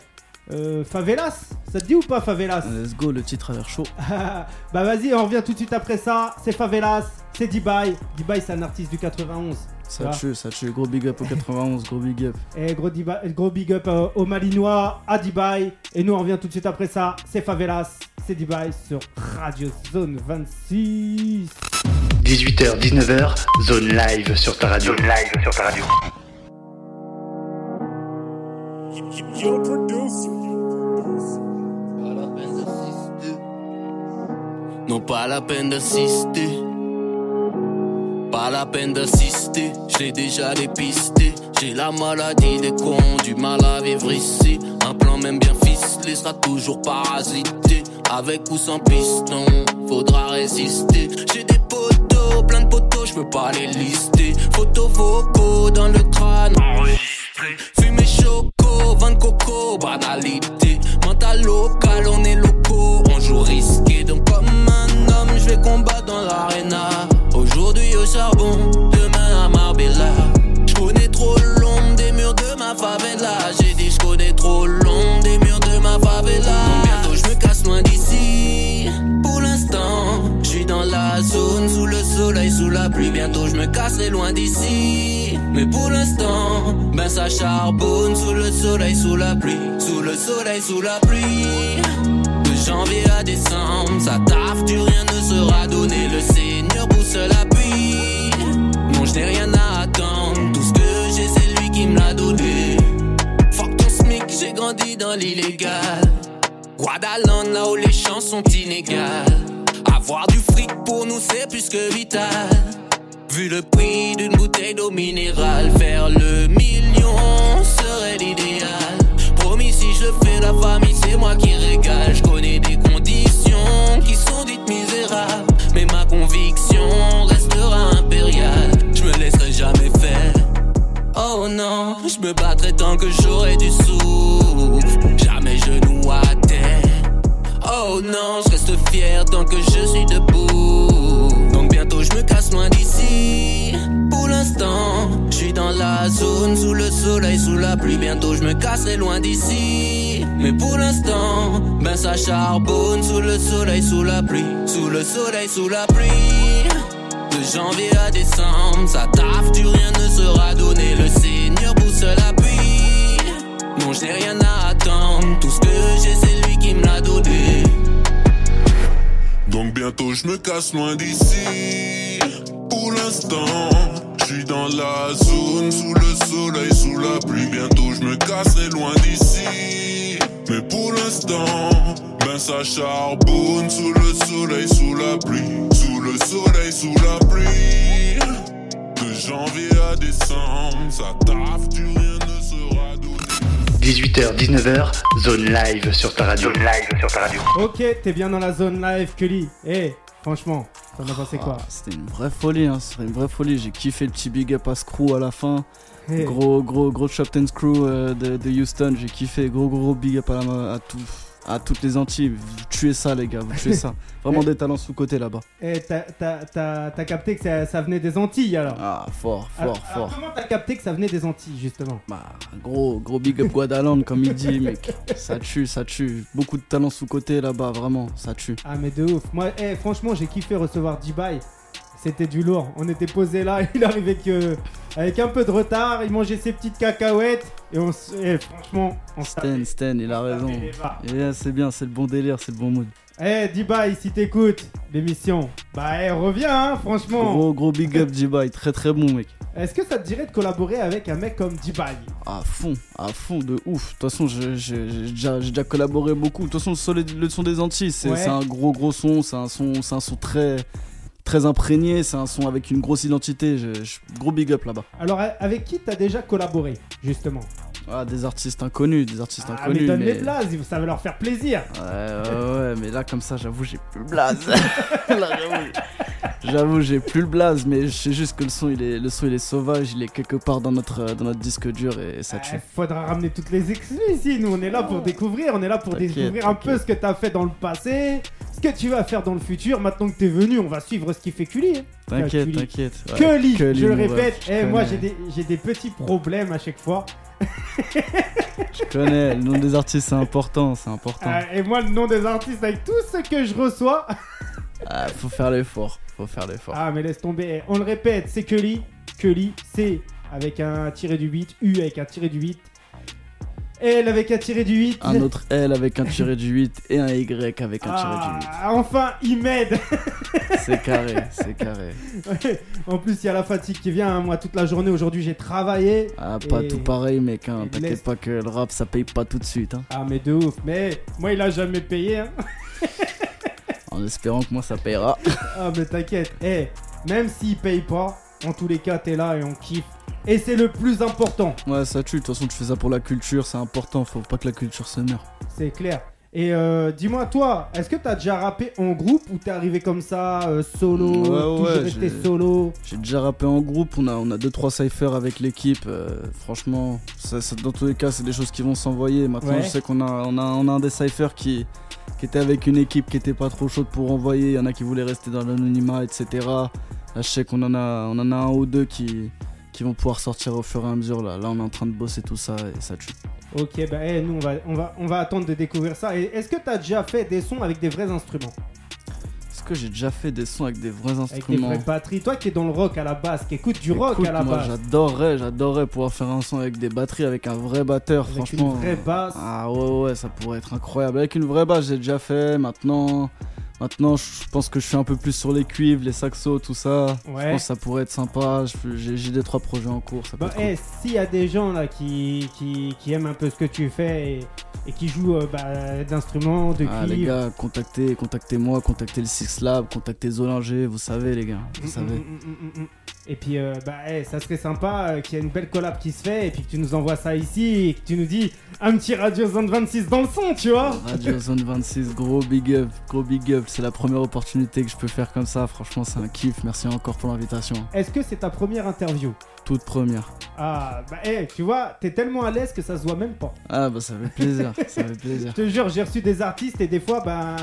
euh, Favelas Ça te dit ou pas Favelas Let's go, le titre a l'air chaud. [LAUGHS] Bah vas-y, on revient tout de suite après ça. C'est Favelas, c'est D-Bye. D-Bye, c'est un artiste du 91. Ça tue, ça tue. Gros big up au 91, gros big up. Et gros, D-Bye- gros big up euh, aux Malinois, à D-Bye. Et nous, on revient tout de suite après ça. C'est Favelas, c'est D-Bye sur Radio Zone 26. 18h, 19h, zone live sur ta radio. Zone live sur ta radio. Non, pas la peine d'assister. Pas la peine d'assister, je l'ai déjà dépisté. J'ai la maladie des cons, du mal à vivre ici. Un plan même bien ficelé sera toujours parasité. Avec ou sans piston, faudra résister. J'ai des poteaux, plein de poteaux, je peux pas les lister. Photos vocaux dans le crâne. Enregistré. Fumée choco, vin de coco, banalité. Mental local, on est locaux, on joue risqué. Donc comme je vais combattre dans l'arena. Aujourd'hui au charbon, demain à Marbella. Je connais trop l'ombre des murs de ma favela. J'ai dit je connais trop l'ombre des murs de ma favela. Bientôt je me casse loin d'ici. Pour l'instant, je suis dans la zone, sous le soleil, sous la pluie. Bientôt je me casserai loin d'ici. Mais pour l'instant, ben ça charbonne sous le soleil, sous la pluie, sous le soleil, sous la pluie. Janvier à décembre, ça taffe, du rien ne sera donné. Le Seigneur pousse l'appui. Non, je n'ai rien à attendre. Tout ce que j'ai, c'est lui qui me l'a donné. Fuck ton smic, j'ai grandi dans l'illégal. Guadalupe, là où les chances sont inégales. Avoir du fric pour nous, c'est plus que vital. Vu le prix d'une bouteille d'eau minérale, faire le million je fais, la famille, c'est moi qui régale. Je connais des conditions qui sont dites misérables. Mais ma conviction restera impériale. Je me laisserai jamais faire. Oh non, je me battrai tant que j'aurai du souffle. Jamais genou à terre. Oh non, je reste fier tant que je suis debout. Donc bientôt je me casse loin d'ici. Pour l'instant, dans la zone sous le soleil, sous la pluie. Bientôt je me casserai loin d'ici. Mais pour l'instant, ben ça charbonne sous le soleil, sous la pluie. Sous le soleil, sous la pluie. De janvier à décembre, ça taffe, du rien ne sera donné. Le Seigneur pousse l'appui. Non, je n'ai rien à attendre. Tout ce que j'ai, c'est lui qui me l'a donné. Donc bientôt je me casse loin d'ici. Pour l'instant, suis dans la zone, sous le soleil, sous la pluie. Bientôt je me casserai loin d'ici. Mais pour l'instant, ben ça charbonne sous le soleil, sous la pluie. Sous le soleil, sous la pluie. De janvier à décembre, ça taffe, du rien ne sera donné. 18h, 19h, zone live sur ta radio. Zone live sur ta radio. Ok, t'es bien dans la zone live, Kelly. Eh, franchement, t'en as pensé quoi Ah, C'était une vraie folie, hein. C'était une vraie folie. J'ai kiffé le petit big up à Screw à la fin. Gros, gros, gros Shopton Screw euh, de, de Houston. J'ai kiffé. Gros, gros big up à, la- à, tout, à toutes les Antilles. Vous tuez ça, les gars. Vous tuez ça. [LAUGHS] Vraiment des talents sous-côté là-bas. eh, t'as- capté que ça, ça venait des Antilles alors Ah, fort, alors, fort, alors fort. comment t'as capté que ça venait des Antilles justement? Bah, gros, gros big up Guadalupe, comme il dit, mec. Ça tue, ça tue. Beaucoup de talents sous-côté là-bas, vraiment. Ça tue. Ah mais de ouf. Moi, eh, franchement, j'ai kiffé recevoir D-Bye. C'était du lourd. On était posé là, [LAUGHS] il arrivait que avec un peu de retard, il mangeait ses petites cacahuètes et on s- eh, franchement, on s'appelait- Stan, il a on raison. Yeah, c'est bien, c'est le bon délire, c'est le bon mood. Eh, D-Bye, si t'écoutes l'émission, bah eh, reviens, hein, franchement. Gros, gros big up, J-Bye. Très, très bon, mec. Est-ce que ça te dirait de collaborer avec un mec comme D-Bye À fond, à fond, de ouf. De toute façon, j'ai déjà, collaboré beaucoup. De toute façon, le son, le son des Antilles, c'est Ouais. un gros, gros son. C'est un son, c'est un son très, très imprégné. C'est un son avec une grosse identité. Je- je- gros big up là-bas. Alors, avec qui t'as déjà collaboré, justement? Ah, des artistes inconnus, des artistes Ah, mais inconnus. donne les mais- blases, ça va leur faire plaisir. Ouais, ouais, ouais, mais là, comme ça, j'avoue, j'ai plus blaze. [LAUGHS] [LAUGHS] Là, j'avoue, j'avoue, j'ai plus le blaze, mais je sais juste que le son, il est, le son, il est sauvage, il est quelque part dans notre, euh, dans notre disque dur et ça tue. Eh, faudra ramener toutes les exclus ici. Nous, on est là pour découvrir. On est là pour découvrir un peu ce que t'as fait dans le passé, ce que tu vas faire dans le futur. Maintenant que t'es venu, on va suivre ce qui fait Cully. hein. T'inquiète, t'inquiète. ouais. Je le répète. eh, moi, j'ai des, j'ai des petits problèmes à chaque fois. Je connais, le nom des artistes, c'est important, c'est important. Euh, et moi, le nom des artistes, avec tout ce que je reçois. Ah, faut faire l'effort, faut faire l'effort. Ah, mais laisse tomber. Eh, On le répète, c'est Cully. Cully, c'est avec un tiré du 8. U avec un tiré du 8. L avec un tiré du 8. Un autre L avec un tiré du 8 et un Y avec un tiré du Ah, enfin, il m'aide. 8. [LAUGHS] C'est carré, c'est carré. Ouais. en plus, il y a la fatigue qui vient. hein. Moi, toute la journée aujourd'hui, j'ai travaillé. Ah, pas tout pareil, mec. hein. T'inquiète pas que le rap, ça paye pas tout de suite. Hein. Ah, mais de ouf. Mais moi, il a jamais payé. [LAUGHS] En espérant que moi, ça payera. [LAUGHS] Ah, mais t'inquiète. Eh, même s'il paye pas, en tous les cas, t'es là et on kiffe. Et c'est le plus important. Ouais, ça tue. De toute façon, tu fais ça pour la culture, c'est important. Faut pas que la culture se meure. C'est clair. Et euh, dis-moi, toi, est-ce que t'as déjà rappé en groupe ou t'es arrivé comme ça, euh, solo, Ouais, toujours ouais, resté j'ai- solo? J'ai déjà rappé en groupe. On a, on a deux trois cyphers avec l'équipe. euh, franchement, ça, ça- dans tous les cas, c'est des choses qui vont s'envoyer. Maintenant, Ouais. je sais qu'on a, on a, on a un des cyphers qui, qui était avec une équipe qui était pas trop chaude pour envoyer. Il y en a qui voulaient rester dans l'anonymat, etc. Là, je sais qu'on en a, on en a un ou deux qui, qui vont pouvoir sortir au fur et à mesure. Là, là, on est en train de bosser tout ça et ça tue. Ok, bah eh, nous, on va, on, va, on va attendre de découvrir ça. Et est-ce que t'as déjà fait des sons avec des vrais instruments? Que j'ai déjà fait des sons avec des vrais Avec des instruments vraies batteries. Toi qui es dans le rock à la base, qui écoute du rock à la moi, base. j'adorerais, j'adorerais pouvoir faire un son avec des batteries, avec un vrai batteur, Avec franchement. une vraie basse. Ah ouais, ouais, ça pourrait être incroyable. Avec une vraie basse, j'ai déjà fait. Maintenant, maintenant, je pense que je suis un peu plus sur les cuivres, les saxos, tout ça. Je Ouais. pense que ça pourrait être sympa. Je- J'ai des trois projets en cours. Ça peut Bah, cool. s'il y a des gens là qui, qui, qui aiment un peu ce que tu fais et, et qui jouent euh, bah, d'instruments, de Ah, les gars, contactez, contactez-moi, contactez le Six Lab, contactez Zolinger, vous savez, les gars, vous Mm, savez. mm, mm, mm. Et puis, euh, bah, eh, ça serait sympa euh, qu'il y ait une belle collab qui se fait et puis que tu nous envoies ça ici et que tu nous dis un petit Radio Zone 26 dans le son, tu vois. Radio Zone 26, gros big up, gros big up. C'est la première opportunité que je peux faire comme ça. Franchement, c'est un kiff. Merci encore pour l'invitation. Est-ce que c'est ta première interview? Toute première. Ah, bah, eh, tu vois, t'es tellement à l'aise que ça se voit même pas. Ah, bah, ça fait plaisir. [LAUGHS] ça fait plaisir. Je te jure, j'ai reçu des artistes et des fois, ben,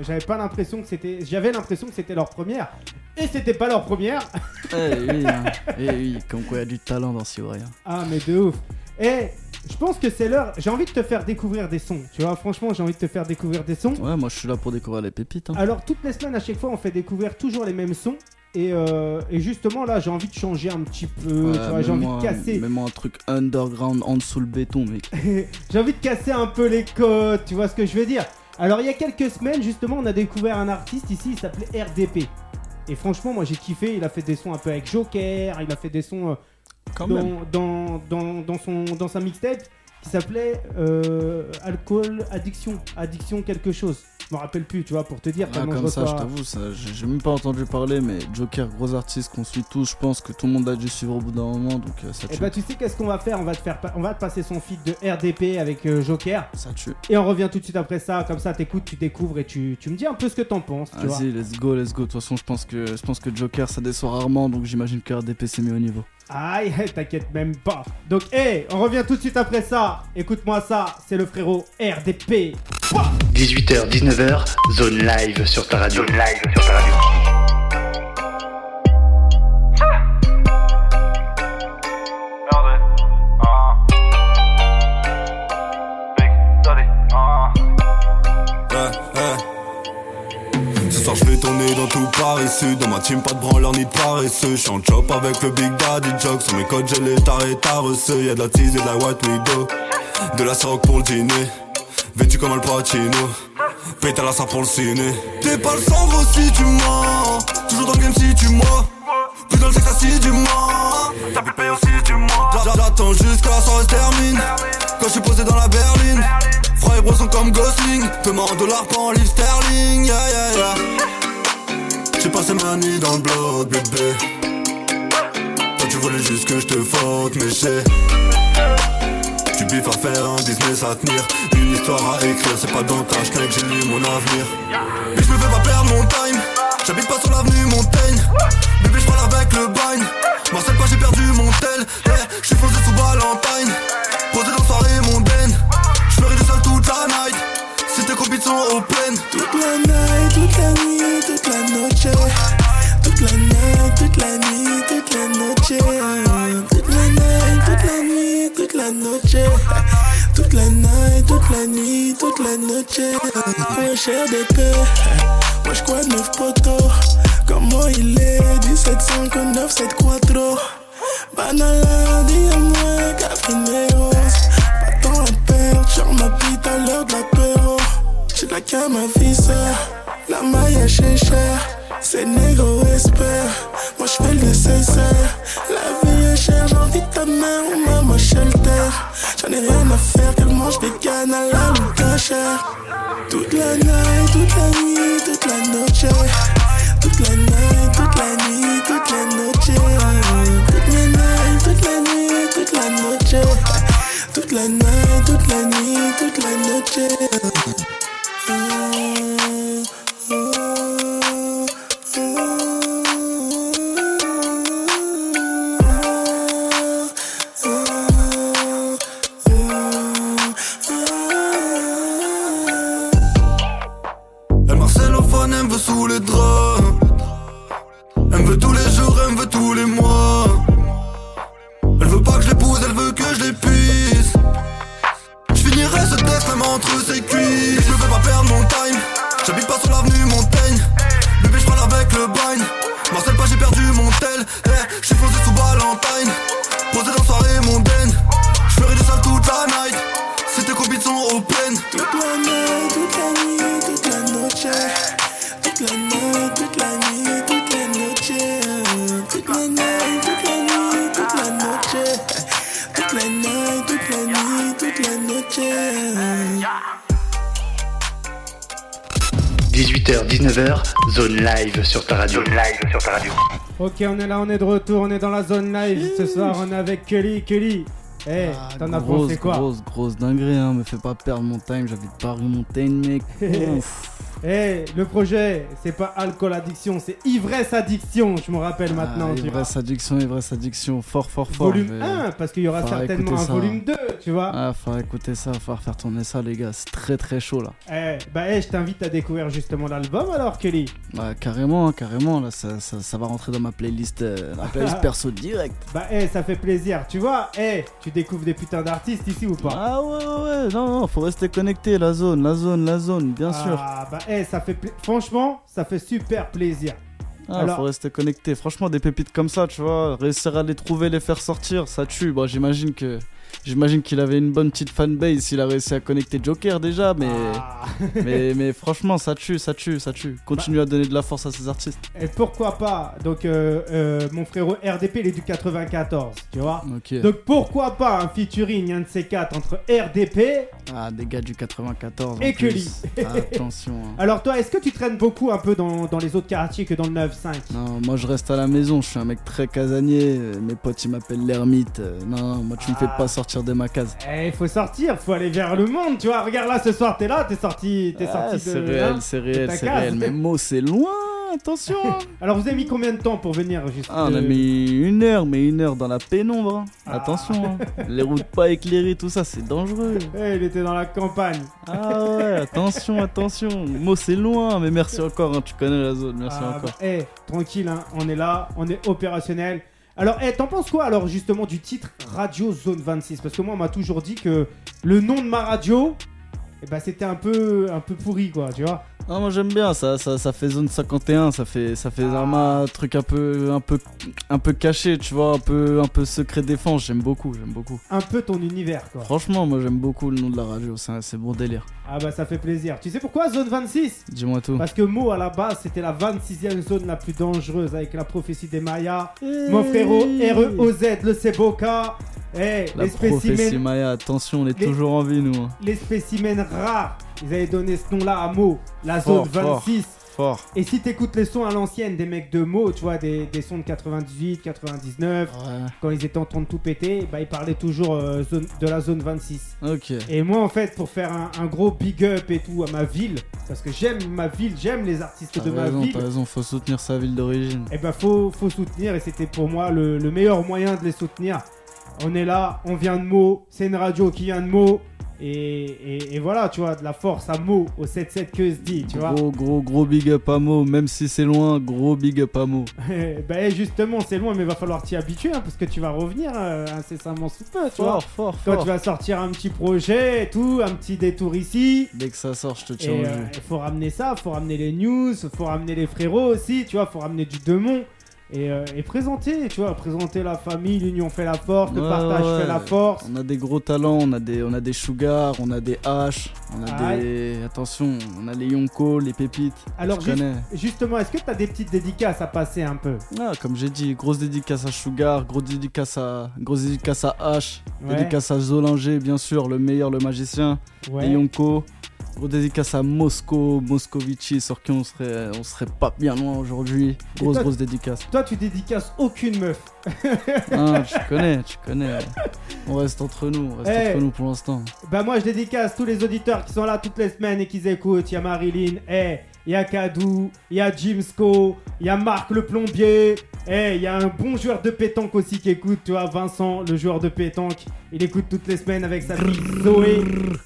j'avais pas l'impression que c'était. J'avais l'impression que c'était leur première. Et c'était pas leur première. Eh oui, hein. [LAUGHS] Eh oui, comme quoi il y a du talent dans rien. Ah, mais de ouf. Et je pense que c'est l'heure. J'ai envie de te faire découvrir des sons. Tu vois, franchement, j'ai envie de te faire découvrir des sons. Ouais, moi je suis là pour découvrir les pépites. Hein. Alors, toutes les semaines, à chaque fois, on fait découvrir toujours les mêmes sons. Et, euh, et justement, là, j'ai envie de changer un petit peu. Ouais, tu vois, j'ai envie mets-moi- de casser. Mets-moi un truc underground en dessous le béton, mec. [LAUGHS] j'ai envie de casser un peu les codes. Tu vois ce que je veux dire Alors, il y a quelques semaines, justement, on a découvert un artiste ici. Il s'appelait RDP. Et franchement, moi, j'ai kiffé. Il a fait des sons un peu avec Joker. Il a fait des sons. euh, Quand dans, même. dans, dans, dans son, dans sa mixtape qui s'appelait euh, Alcool Addiction. Addiction quelque chose. Je me rappelle plus, tu vois, pour te dire. Ah, comme ça, je t'avoue, ça, j'ai même pas entendu parler, mais Joker, gros artiste qu'on suit tous, je pense que tout le monde a dû suivre au bout d'un moment, donc euh, ça Et tue. bah tu sais qu'est-ce qu'on va faire? On va, te faire on va te passer son feed de RDP avec euh, Joker Ça tue. et on revient tout de suite après ça comme ça t'écoutes tu découvres et tu, tu me dis un peu ce que t'en penses tu vois. Vas-y, let's go, let's go. De toute façon, je pense que, je pense que Joker, ça déçoit rarement, donc j'imagine que RDP c'est mis au niveau. Aïe [LAUGHS] t'inquiète même pas donc hé on revient tout de suite après ça écoute-moi ça c'est le frérot RDP 18h, 19h, zone live sur ta radio. Zone live sur ta radio. Ouais, ouais. Ce soir je vais tourner dans tout Paris Sud. Dans ma team pas de branleur ni de paresseux. J'suis en chop avec le Big Daddy Jog Sur mes codes j'ai les tarés taresseux. Y'a de la tease et de la white widow. De la rock pour le dîner. Vêtu comme Al Pacino Pète à la ça pour le ciné. T'es pas le cendre si tu mens. Toujours dans le game si tu mens. Plus dans le sexe si tu mens T'as pu payer aussi tu mens J'a- J'attends jusqu'à la soirée se termine. Quand je suis posé dans la berline. Froid et sont comme Gosling. Fais-moi en dollars pas en livre sterling. Yeah yeah yeah. J'ai passé ma nuit dans le bloc bébé. Toi tu voulais juste que je te faute mais j'ai Tu biffes à faire un business à tenir. Une histoire à écrire C'est pas dans ta schneck j'ai lu mon avenir. Mais je me fais pas perdre mon time. J'habite pas sur l'avenue Montaigne. Bébé je parle avec le bagne. Marcel pas j'ai perdu mon tel. Yeah, Je suis posé sous Valentine. Posé dans soirée mondaine. Je ferai du sale toute la night. Si tes copines sont open. Toute la night, toute la nuit, toute la noche. Toute la night, toute la nuit, toute la noche. Toute la night, toute la nuit, noche. Toute la night, toute la nuit, toute la noche. Un cher d'épée. Moi je crois neuf poteaux. Comment il est? 17 5 9 7 4 Banala, dis-moi, Caprineos. Pas tant à perdre, genre ma bite à l'heure de l'apéro. J'ai la cam à visa, la maille à cher. C'est négro espère, moi je fais le nécessaire. La vie est chère, envie de ta mère ou maman shelter. J'en ai rien à faire, qu'elle mange vegan à la loupe chère. Toute la night, toute la nuit, toute la noche. Toute la night, toute la nuit, toute la noche. Toute la night, toute la nuit, toute la noche. Toute la night, toute la nuit, toute la noche. Ok, on est là, on est de retour, on est dans la zone live. Ce soir, on est avec Kelly. Kelly, eh, Ah, t'en as pensé quoi Grosse, grosse dinguerie, hein. Me fais pas perdre mon time. J'habite Paris Montaigne, mec. [LAUGHS] Eh, le projet, c'est pas alcool addiction, c'est ivresse addiction, je me rappelle maintenant. Ah, ivresse addiction, ivresse addiction. Fort, fort, fort. Volume je vais- 1, parce qu'il y aura certainement un ça. volume 2, tu vois. Ah, faut écouter ça, faut faire tourner ça, les gars. C'est très, très chaud, là. Eh, bah, eh, je t'invite à découvrir justement l'album alors, Kelly. Bah, carrément, hein, carrément. Là, ça, ça, ça va rentrer dans ma playlist, euh, la playlist [LAUGHS] perso direct. Bah, eh, ça fait plaisir, tu vois. Eh, tu découvres des putains d'artistes ici ou pas? Ah ouais, ouais, ouais. Non, non, faut rester connecté. La zone, la zone, la zone, bien sûr. Ah, bah, eh, ça fait. Franchement, ça fait super plaisir. Ah, alors- faut rester connecté. Franchement, des pépites comme ça, tu vois, réussir à les trouver, les faire sortir, ça tue. Bon, j'imagine que. J'imagine qu'il avait une bonne petite fanbase, il a réussi à connecter Joker déjà, mais, Ah. mais, [LAUGHS] mais franchement, ça tue, ça tue, ça tue. Continue à donner de la force à ces artistes. Et pourquoi pas Donc, euh, euh, mon frérot RDP, il est du 94, tu vois. Donc, pourquoi pas un featuring, un de ces quatre, entre RDP Ah, des gars du 94. en Et. Cully. [LAUGHS] Attention. hein. Alors, toi, est-ce que tu traînes beaucoup un peu dans, dans les autres quartiers que dans le 9-5 Non, moi je reste à la maison, je suis un mec très casanier. Mes potes ils m'appellent l'ermite. euh, Non, moi tu me fais Ah. pas sortir de ma case. Eh, il faut sortir, faut aller vers le monde, tu vois. Regarde là, ce soir, t'es là, t'es sorti, t'es Ah, sorti c'est réel, c'est réel, c'est réel. Mais Mo, c'est loin, attention. [LAUGHS] Alors, vous avez mis combien de temps pour venir juste Ah, on a de- mis une heure, mais une heure dans la pénombre. hein. Ah. Attention, hein. [LAUGHS] les routes pas éclairées, tout ça, c'est dangereux. Eh, il était dans la campagne. Ah ouais, attention, attention. Mo, c'est loin, mais merci encore, hein, tu connais la zone, merci Ah, encore. bah, eh, tranquille, hein, on est là, on est opérationnel. Alors, eh, t'en penses quoi alors justement du titre Radio Zone 26 Parce que moi, on m'a toujours dit que le nom de ma radio, eh ben, c'était un peu, un peu pourri, quoi, tu vois. Ah, moi j'aime bien, ça, ça, ça fait zone 51, ça fait, ça fait Ah. un truc un peu, un peu, un peu caché, tu vois, un peu, un peu secret défense. J'aime beaucoup, j'aime beaucoup. Un peu ton univers, quoi. Franchement, moi j'aime beaucoup le nom de la radio, c'est c'est bon délire. Ah bah ça fait plaisir. Tu sais pourquoi Zone 26 Dis-moi tout. Parce que Mo à la base c'était la 26e zone la plus dangereuse avec la prophétie des Mayas. Mon frérot REOZ, le Seboka. Eh, La les prophétie spécimens, Maya, attention, on est Les- toujours en vie, nous. hein. les spécimens rares. Ils avaient donné ce nom-là à Mo, la zone Fort, 26. Fort. Et si t'écoutes les sons à l'ancienne des mecs de Mo, tu vois, des, des sons de 98, 99, Ouais. quand ils étaient en train de tout péter, bah ils parlaient toujours euh, zone- de la zone 26. Ok. Et moi, en fait, pour faire un, un gros big up et tout à ma ville, parce que j'aime ma ville, j'aime les artistes de ma ville, t'as raison, faut soutenir sa ville d'origine. et ben faut, faut soutenir et c'était pour moi le, le meilleur moyen de les soutenir. On est là, on vient de Meaux, c'est une radio qui vient de Meaux. Et, et- et voilà, tu vois, de la force à Meaux, au 7-7 que se dit, tu vois. Gros, gros, gros big up à Mo, même si c'est loin, gros big up à Mo. [LAUGHS] ben justement, c'est loin, mais il va falloir t'y habituer, hein, parce que tu vas revenir euh, incessamment sous peu, tu vois. Fort, fort, Quand fort. tu vas sortir un petit projet et tout, un petit détour ici, Dès que ça sort, je te tiens au euh, il faut ramener ça, faut ramener les news, faut ramener les frérots aussi, tu vois, faut ramener du Demont. Et, euh, et présenter, tu vois, présenter la famille, l'union fait la force, le Ouais, partage ouais, fait la force. On a des gros talents, on a des, on a des Sugar, on a des H, on a Aïe. des. Attention, on a les Yonko, les pépites. Alors je juste- connais. justement, est-ce que tu as des petites dédicaces à passer un peu? Ah, comme j'ai dit, grosse dédicace à Sugar, grosse dédicace à, grosse dédicace à H, dédicace à Zolinger, bien sûr, le meilleur, le magicien, et Yonko. Grosse dédicace à Mosco, Moscovici, sur qui on serait, on serait pas bien loin aujourd'hui. Grosse, toi- grosse dédicace. Toi, tu dédicaces aucune meuf. [LAUGHS] Ah, tu connais, tu connais. On reste entre nous, on reste Eh. entre nous pour l'instant. Bah moi, je dédicace tous les auditeurs qui sont là toutes les semaines et qui écoutent. Il y a Marilyn, eh, il y a Kadou, il y a Jimsco, il y a Marc le plombier, eh, il y a un bon joueur de pétanque aussi qui écoute, tu vois, Vincent, le joueur de pétanque. Il écoute toutes les semaines avec sa fille Zoé.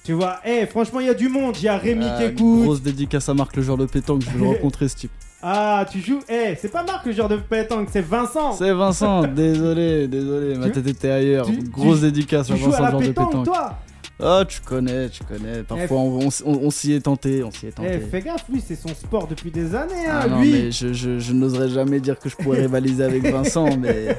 Tu vois, eh, franchement, il y a du monde. Il y a Rémi qui Ah, écoute. grosse dédicace à Marc, le joueur de pétanque, je veux le [LAUGHS] rencontrer ce type. Ah, tu joues, eh, c'est pas Marc le joueur de pétanque, c'est Vincent. C'est Vincent, désolé, désolé, ma tête était ailleurs. tu- Grosse tu- dédicace Tu à joues Vincent, à la le joueur de pétanque, pétanque. toi? Ah, tu connais, tu connais. Parfois, on, on s'y est tenté, on s'y est tenté. Eh, fais gaffe, lui, c'est son sport depuis des années, hein, Ah non, lui. mais je, je- je n'oserais jamais dire que je pourrais rivaliser avec [LAUGHS] Vincent, mais,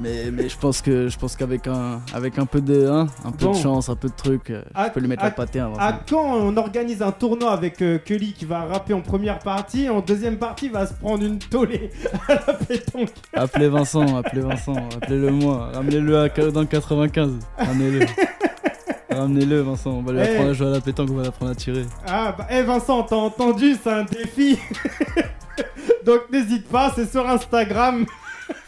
mais, mais je pense que je pense qu'avec un, avec un peu de, hein, un peu Bon. de chance, un peu de truc, euh, À- je peux lui mettre à- la pâté à Vincent. À quand on organise un tournoi avec euh, Kelly qui va rapper en première partie, en deuxième partie il va se prendre une tollée [LAUGHS] à la pétanque? Appelez Vincent, appelez Vincent, appelez-le moi, ramenez-le dans le 95, ramenez-le. [LAUGHS] Ramenez-le, Vincent. On va lui Eh. apprendre à jouer à la pétanque, on va l'apprendre à tirer. Ah bah, eh Vincent, t'as entendu, c'est un défi. [LAUGHS] Donc n'hésite pas, c'est sur Instagram.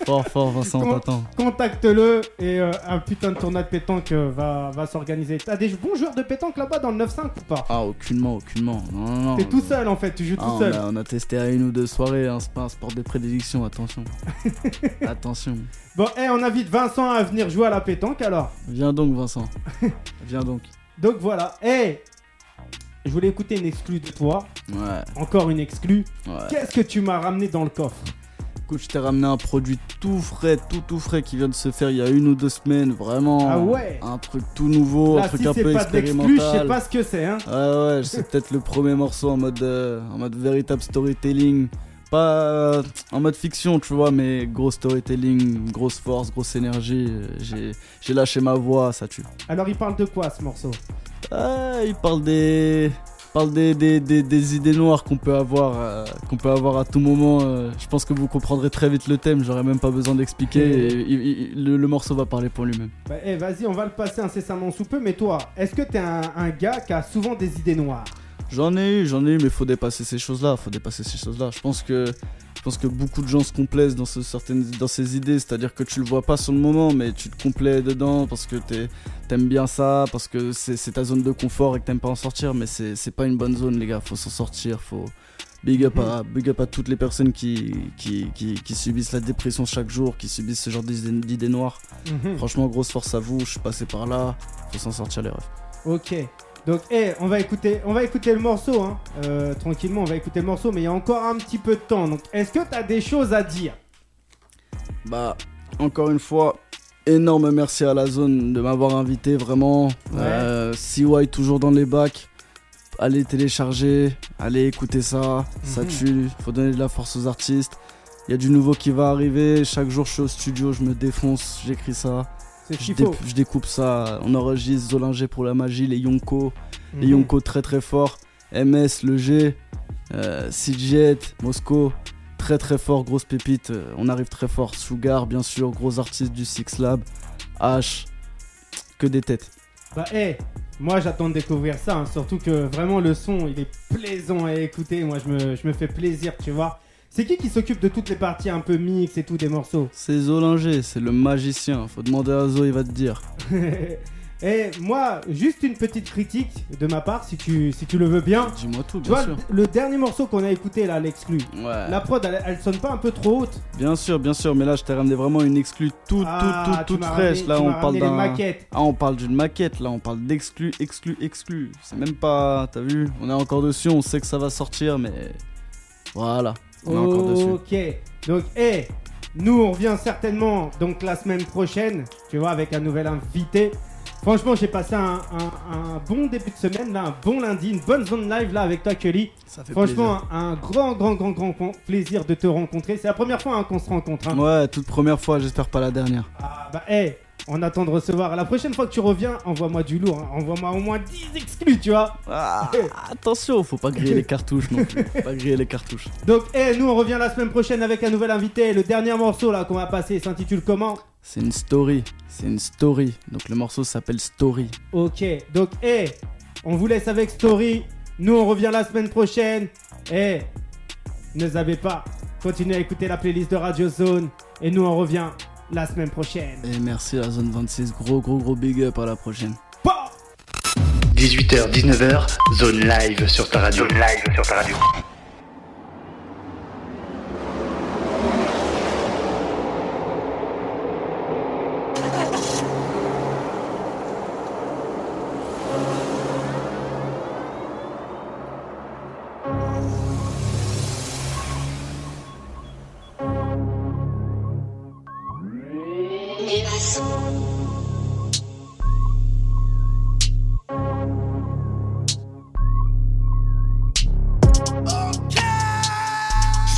Fort, fort, Vincent, Con- t'attends. Contacte-le et euh, un putain de tournoi de pétanque euh, va, va s'organiser. T'as des bons joueurs de pétanque là-bas dans le 9-5 ou pas? Ah, aucunement, aucunement. Non, non, non. T'es tout seul en fait, tu joues Ah, tout on, seul. a, on a testé à une ou deux soirées, hein, c'est pas un sport de prédilection, attention. [LAUGHS] attention. Bon, eh, on invite Vincent à venir jouer à la pétanque alors. Viens donc, Vincent. [LAUGHS] Viens donc. Donc voilà, eh Je voulais écouter une exclue de toi. Ouais, Encore une exclue. ouais. Qu'est-ce que tu m'as ramené dans le coffre? Écoute, je t'ai ramené un produit tout frais, tout tout frais qui vient de se faire il y a une ou deux semaines. Vraiment. Ah ouais Un truc tout nouveau, un truc si un peu pas l'exclu, je sais expérimental. pas ce que c'est, hein. Ouais, ouais, c'est peut-être le premier morceau en mode, euh, en mode véritable storytelling. Pas euh, en mode fiction, tu vois, mais gros storytelling, grosse force, grosse énergie. J'ai, lâché ma voix, ça tue. Alors, il parle de quoi ce morceau? Ah, il parle des, parle des, des, des, des idées noires qu'on peut avoir, euh, qu'on peut avoir à tout moment. euh. je pense que vous comprendrez très vite le thème. J'aurais même pas besoin d'expliquer. et le morceau va parler pour lui-même. Bah, eh, vas-y, on va le passer incessamment sous peu. Mais toi, est-ce que t'es un, un gars qui a souvent des idées noires? J'en ai eu, j'en ai eu, mais faut dépasser ces choses-là. Faut dépasser ces choses-là. Je pense que, je pense que beaucoup de gens se complaisent dans, ce, certaines, dans ces idées. C'est-à-dire que tu le vois pas sur le moment, mais tu te complais dedans parce que t'aimes bien ça, parce que c'est ta zone de confort et que t'aimes pas en sortir. Mais c'est pas une bonne zone, les gars. Faut s'en sortir. Faut big up, à, big up à toutes les personnes qui, qui, qui, qui subissent la dépression chaque jour, qui subissent ce genre d'idées d'idées noires. Mhm. Franchement, grosse force à vous. Je suis passé par là. Faut s'en sortir, les refs. Ok. Donc, eh, on va écouter, on va écouter le morceau, hein. Euh, tranquillement, on va écouter le morceau, mais il y a encore un petit peu de temps. Donc, est-ce que t'as des choses à dire? Bah, encore une fois, énorme merci à la zone de m'avoir invité, vraiment. Ouais. Euh, CY toujours dans les bacs. Allez télécharger, allez écouter ça, ça Mhm. tue, faut donner de la force aux artistes. Il y a du nouveau qui va arriver, chaque jour je suis au studio, je me défonce, j'écris ça, je, dé- découpe ça, on enregistre Zolinger pour la magie, les Yonko, les Mhm. Yonko très très forts, MS, le G, euh, Sidjet, Mosco, très très fort, grosse pépite, euh, on arrive très fort, Sugar bien sûr, gros artiste du Six Lab, H, que des têtes. Bah, eh, moi j'attends de découvrir ça, hein, surtout que vraiment le son il est plaisant à écouter. Moi je me, je me fais plaisir, tu vois. C'est qui qui s'occupe de toutes les parties un peu mix et tout des morceaux C'est Zolinger, c'est le magicien, faut demander à Zo, il va te dire. [LAUGHS] Et moi, juste une petite critique de ma part, si tu, si tu le veux bien. Dis-moi tout, Tu bien vois, sûr. le, dernier morceau qu'on a écouté là, l'exclu, Ouais. la prod elle, elle sonne pas un peu trop haute Bien sûr, bien sûr, mais là je t'ai ramené vraiment une exclue toute, Ah, toute, tu toute, toute m'as fraîche. ramené- Là tu on parle d'un. Ah, on parle d'une maquette, là on parle d'exclu, exclu, exclu. C'est même pas. T'as vu? On est encore dessus, on sait que ça va sortir, mais. Voilà, on est encore dessus. Ok. Donc, eh, nous on revient certainement donc la semaine prochaine, tu vois, avec un nouvel invité. Franchement, j'ai passé un, un- un bon début de semaine, là, un bon lundi, une bonne zone live là avec toi, Kelly. Ça fait Franchement, un, un grand, grand, grand, grand con- plaisir de te rencontrer. C'est la première fois hein, qu'on se rencontre. hein. plaisir. Ouais, toute première fois, j'espère pas la dernière. Ah, bah, eh, on attend de recevoir. La prochaine fois que tu reviens, envoie-moi du lourd. hein. Envoie-moi au moins 10 exclus, tu vois. Ah, [LAUGHS] attention, faut pas griller les cartouches non plus. Faut pas griller les cartouches. Donc, eh, nous on revient la semaine prochaine avec un nouvel invité. Le dernier morceau là qu'on va passer s'intitule comment? C'est une story, c'est une story. Donc le morceau s'appelle Story. Ok, donc, eh, on vous laisse avec Story. Nous, on revient la semaine prochaine. Eh, ne zappez pas. Continuez à écouter la playlist de Radio Zone. Et nous, on revient la semaine prochaine. Et merci la zone 26, gros gros gros big up à la prochaine. 18h, 19h, zone live sur ta radio. Zone live sur ta radio.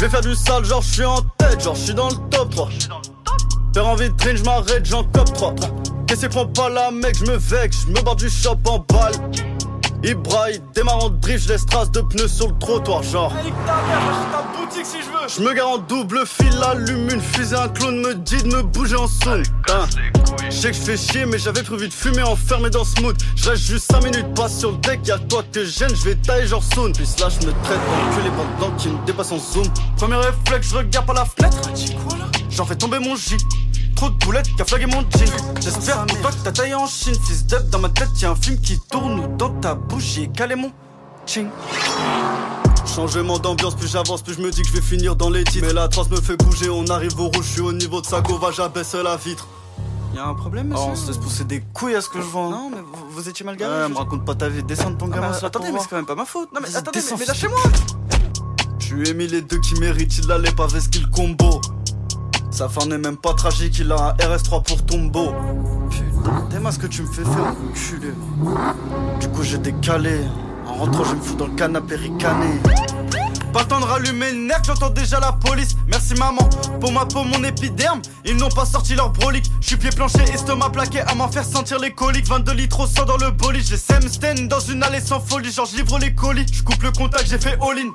Je vais faire du sale, genre je suis en tête, genre je suis dans le top 3. Faire en vitrine, je m'arrête, j'en cop 3. Qu'est-ce prend pas la mec, je me vexe, je me barre du shop en balle. Ibra, il démarre en drift, je laisse trace de pneus sur le trottoir, genre. Boutique si je veux. Je me gare en double fil, allume une fusée, un clone me dit de me bouger en saune. Hein. Je sais que je fais chier, mais j'avais prévu de fumer enfermé dans ce mood. Je reste juste 5 minutes, pas sur le deck, y'a toi que gêne, je vais tailler genre saune. Puis là, je me traite d'enculé pendant qu'il me dépasse en zoom. Premier réflexe, je regarde par la fenêtre. J'en fais tomber mon J. Trop de boulettes qui a flagué mon jean. J'espère pour toi que t'as taillé en Chine. Fils d'up dans ma tête, y'a un film qui tourne ou dans ta bouche, j'y ai calé mon ching. Changement d'ambiance, plus j'avance, plus je me dis que je vais finir dans les titres. Mais la trace me fait bouger, on arrive au rouge, je suis au niveau de sa va j'abaisse la vitre. Y'a un problème, monsieur Oh, on se laisse pousser des couilles à ce que je vends. Non, mais vous, vous étiez mal garé. Ouais, je- me raconte pas ta vie, descends de ton Ah, gamin. là attendez, mais c'est quand même pas ma faute. Non, mais attendez, mais, mais lâchez-moi Je lui ai mis les deux qui méritent, il allait pas avec skill combo. Sa fin n'est même pas tragique, il a un RS3 pour tombeau. Putain, t'aimes ce que tu me fais faire, enculé. Du coup, j'ai décalé. En rentrant, je me fous dans le canapé ricané. Pas le temps de rallumer nerf, j'entends déjà la police. Merci maman, pour ma peau, mon épiderme. Ils n'ont pas sorti leur brolique. Je suis pied planché, estomac plaqué à m'en faire sentir les coliques. 22 litres au sang dans le bolide. J'ai Semsten dans une allée sans folie. Genre, je livre les colis. Je coupe le contact, j'ai fait all-in.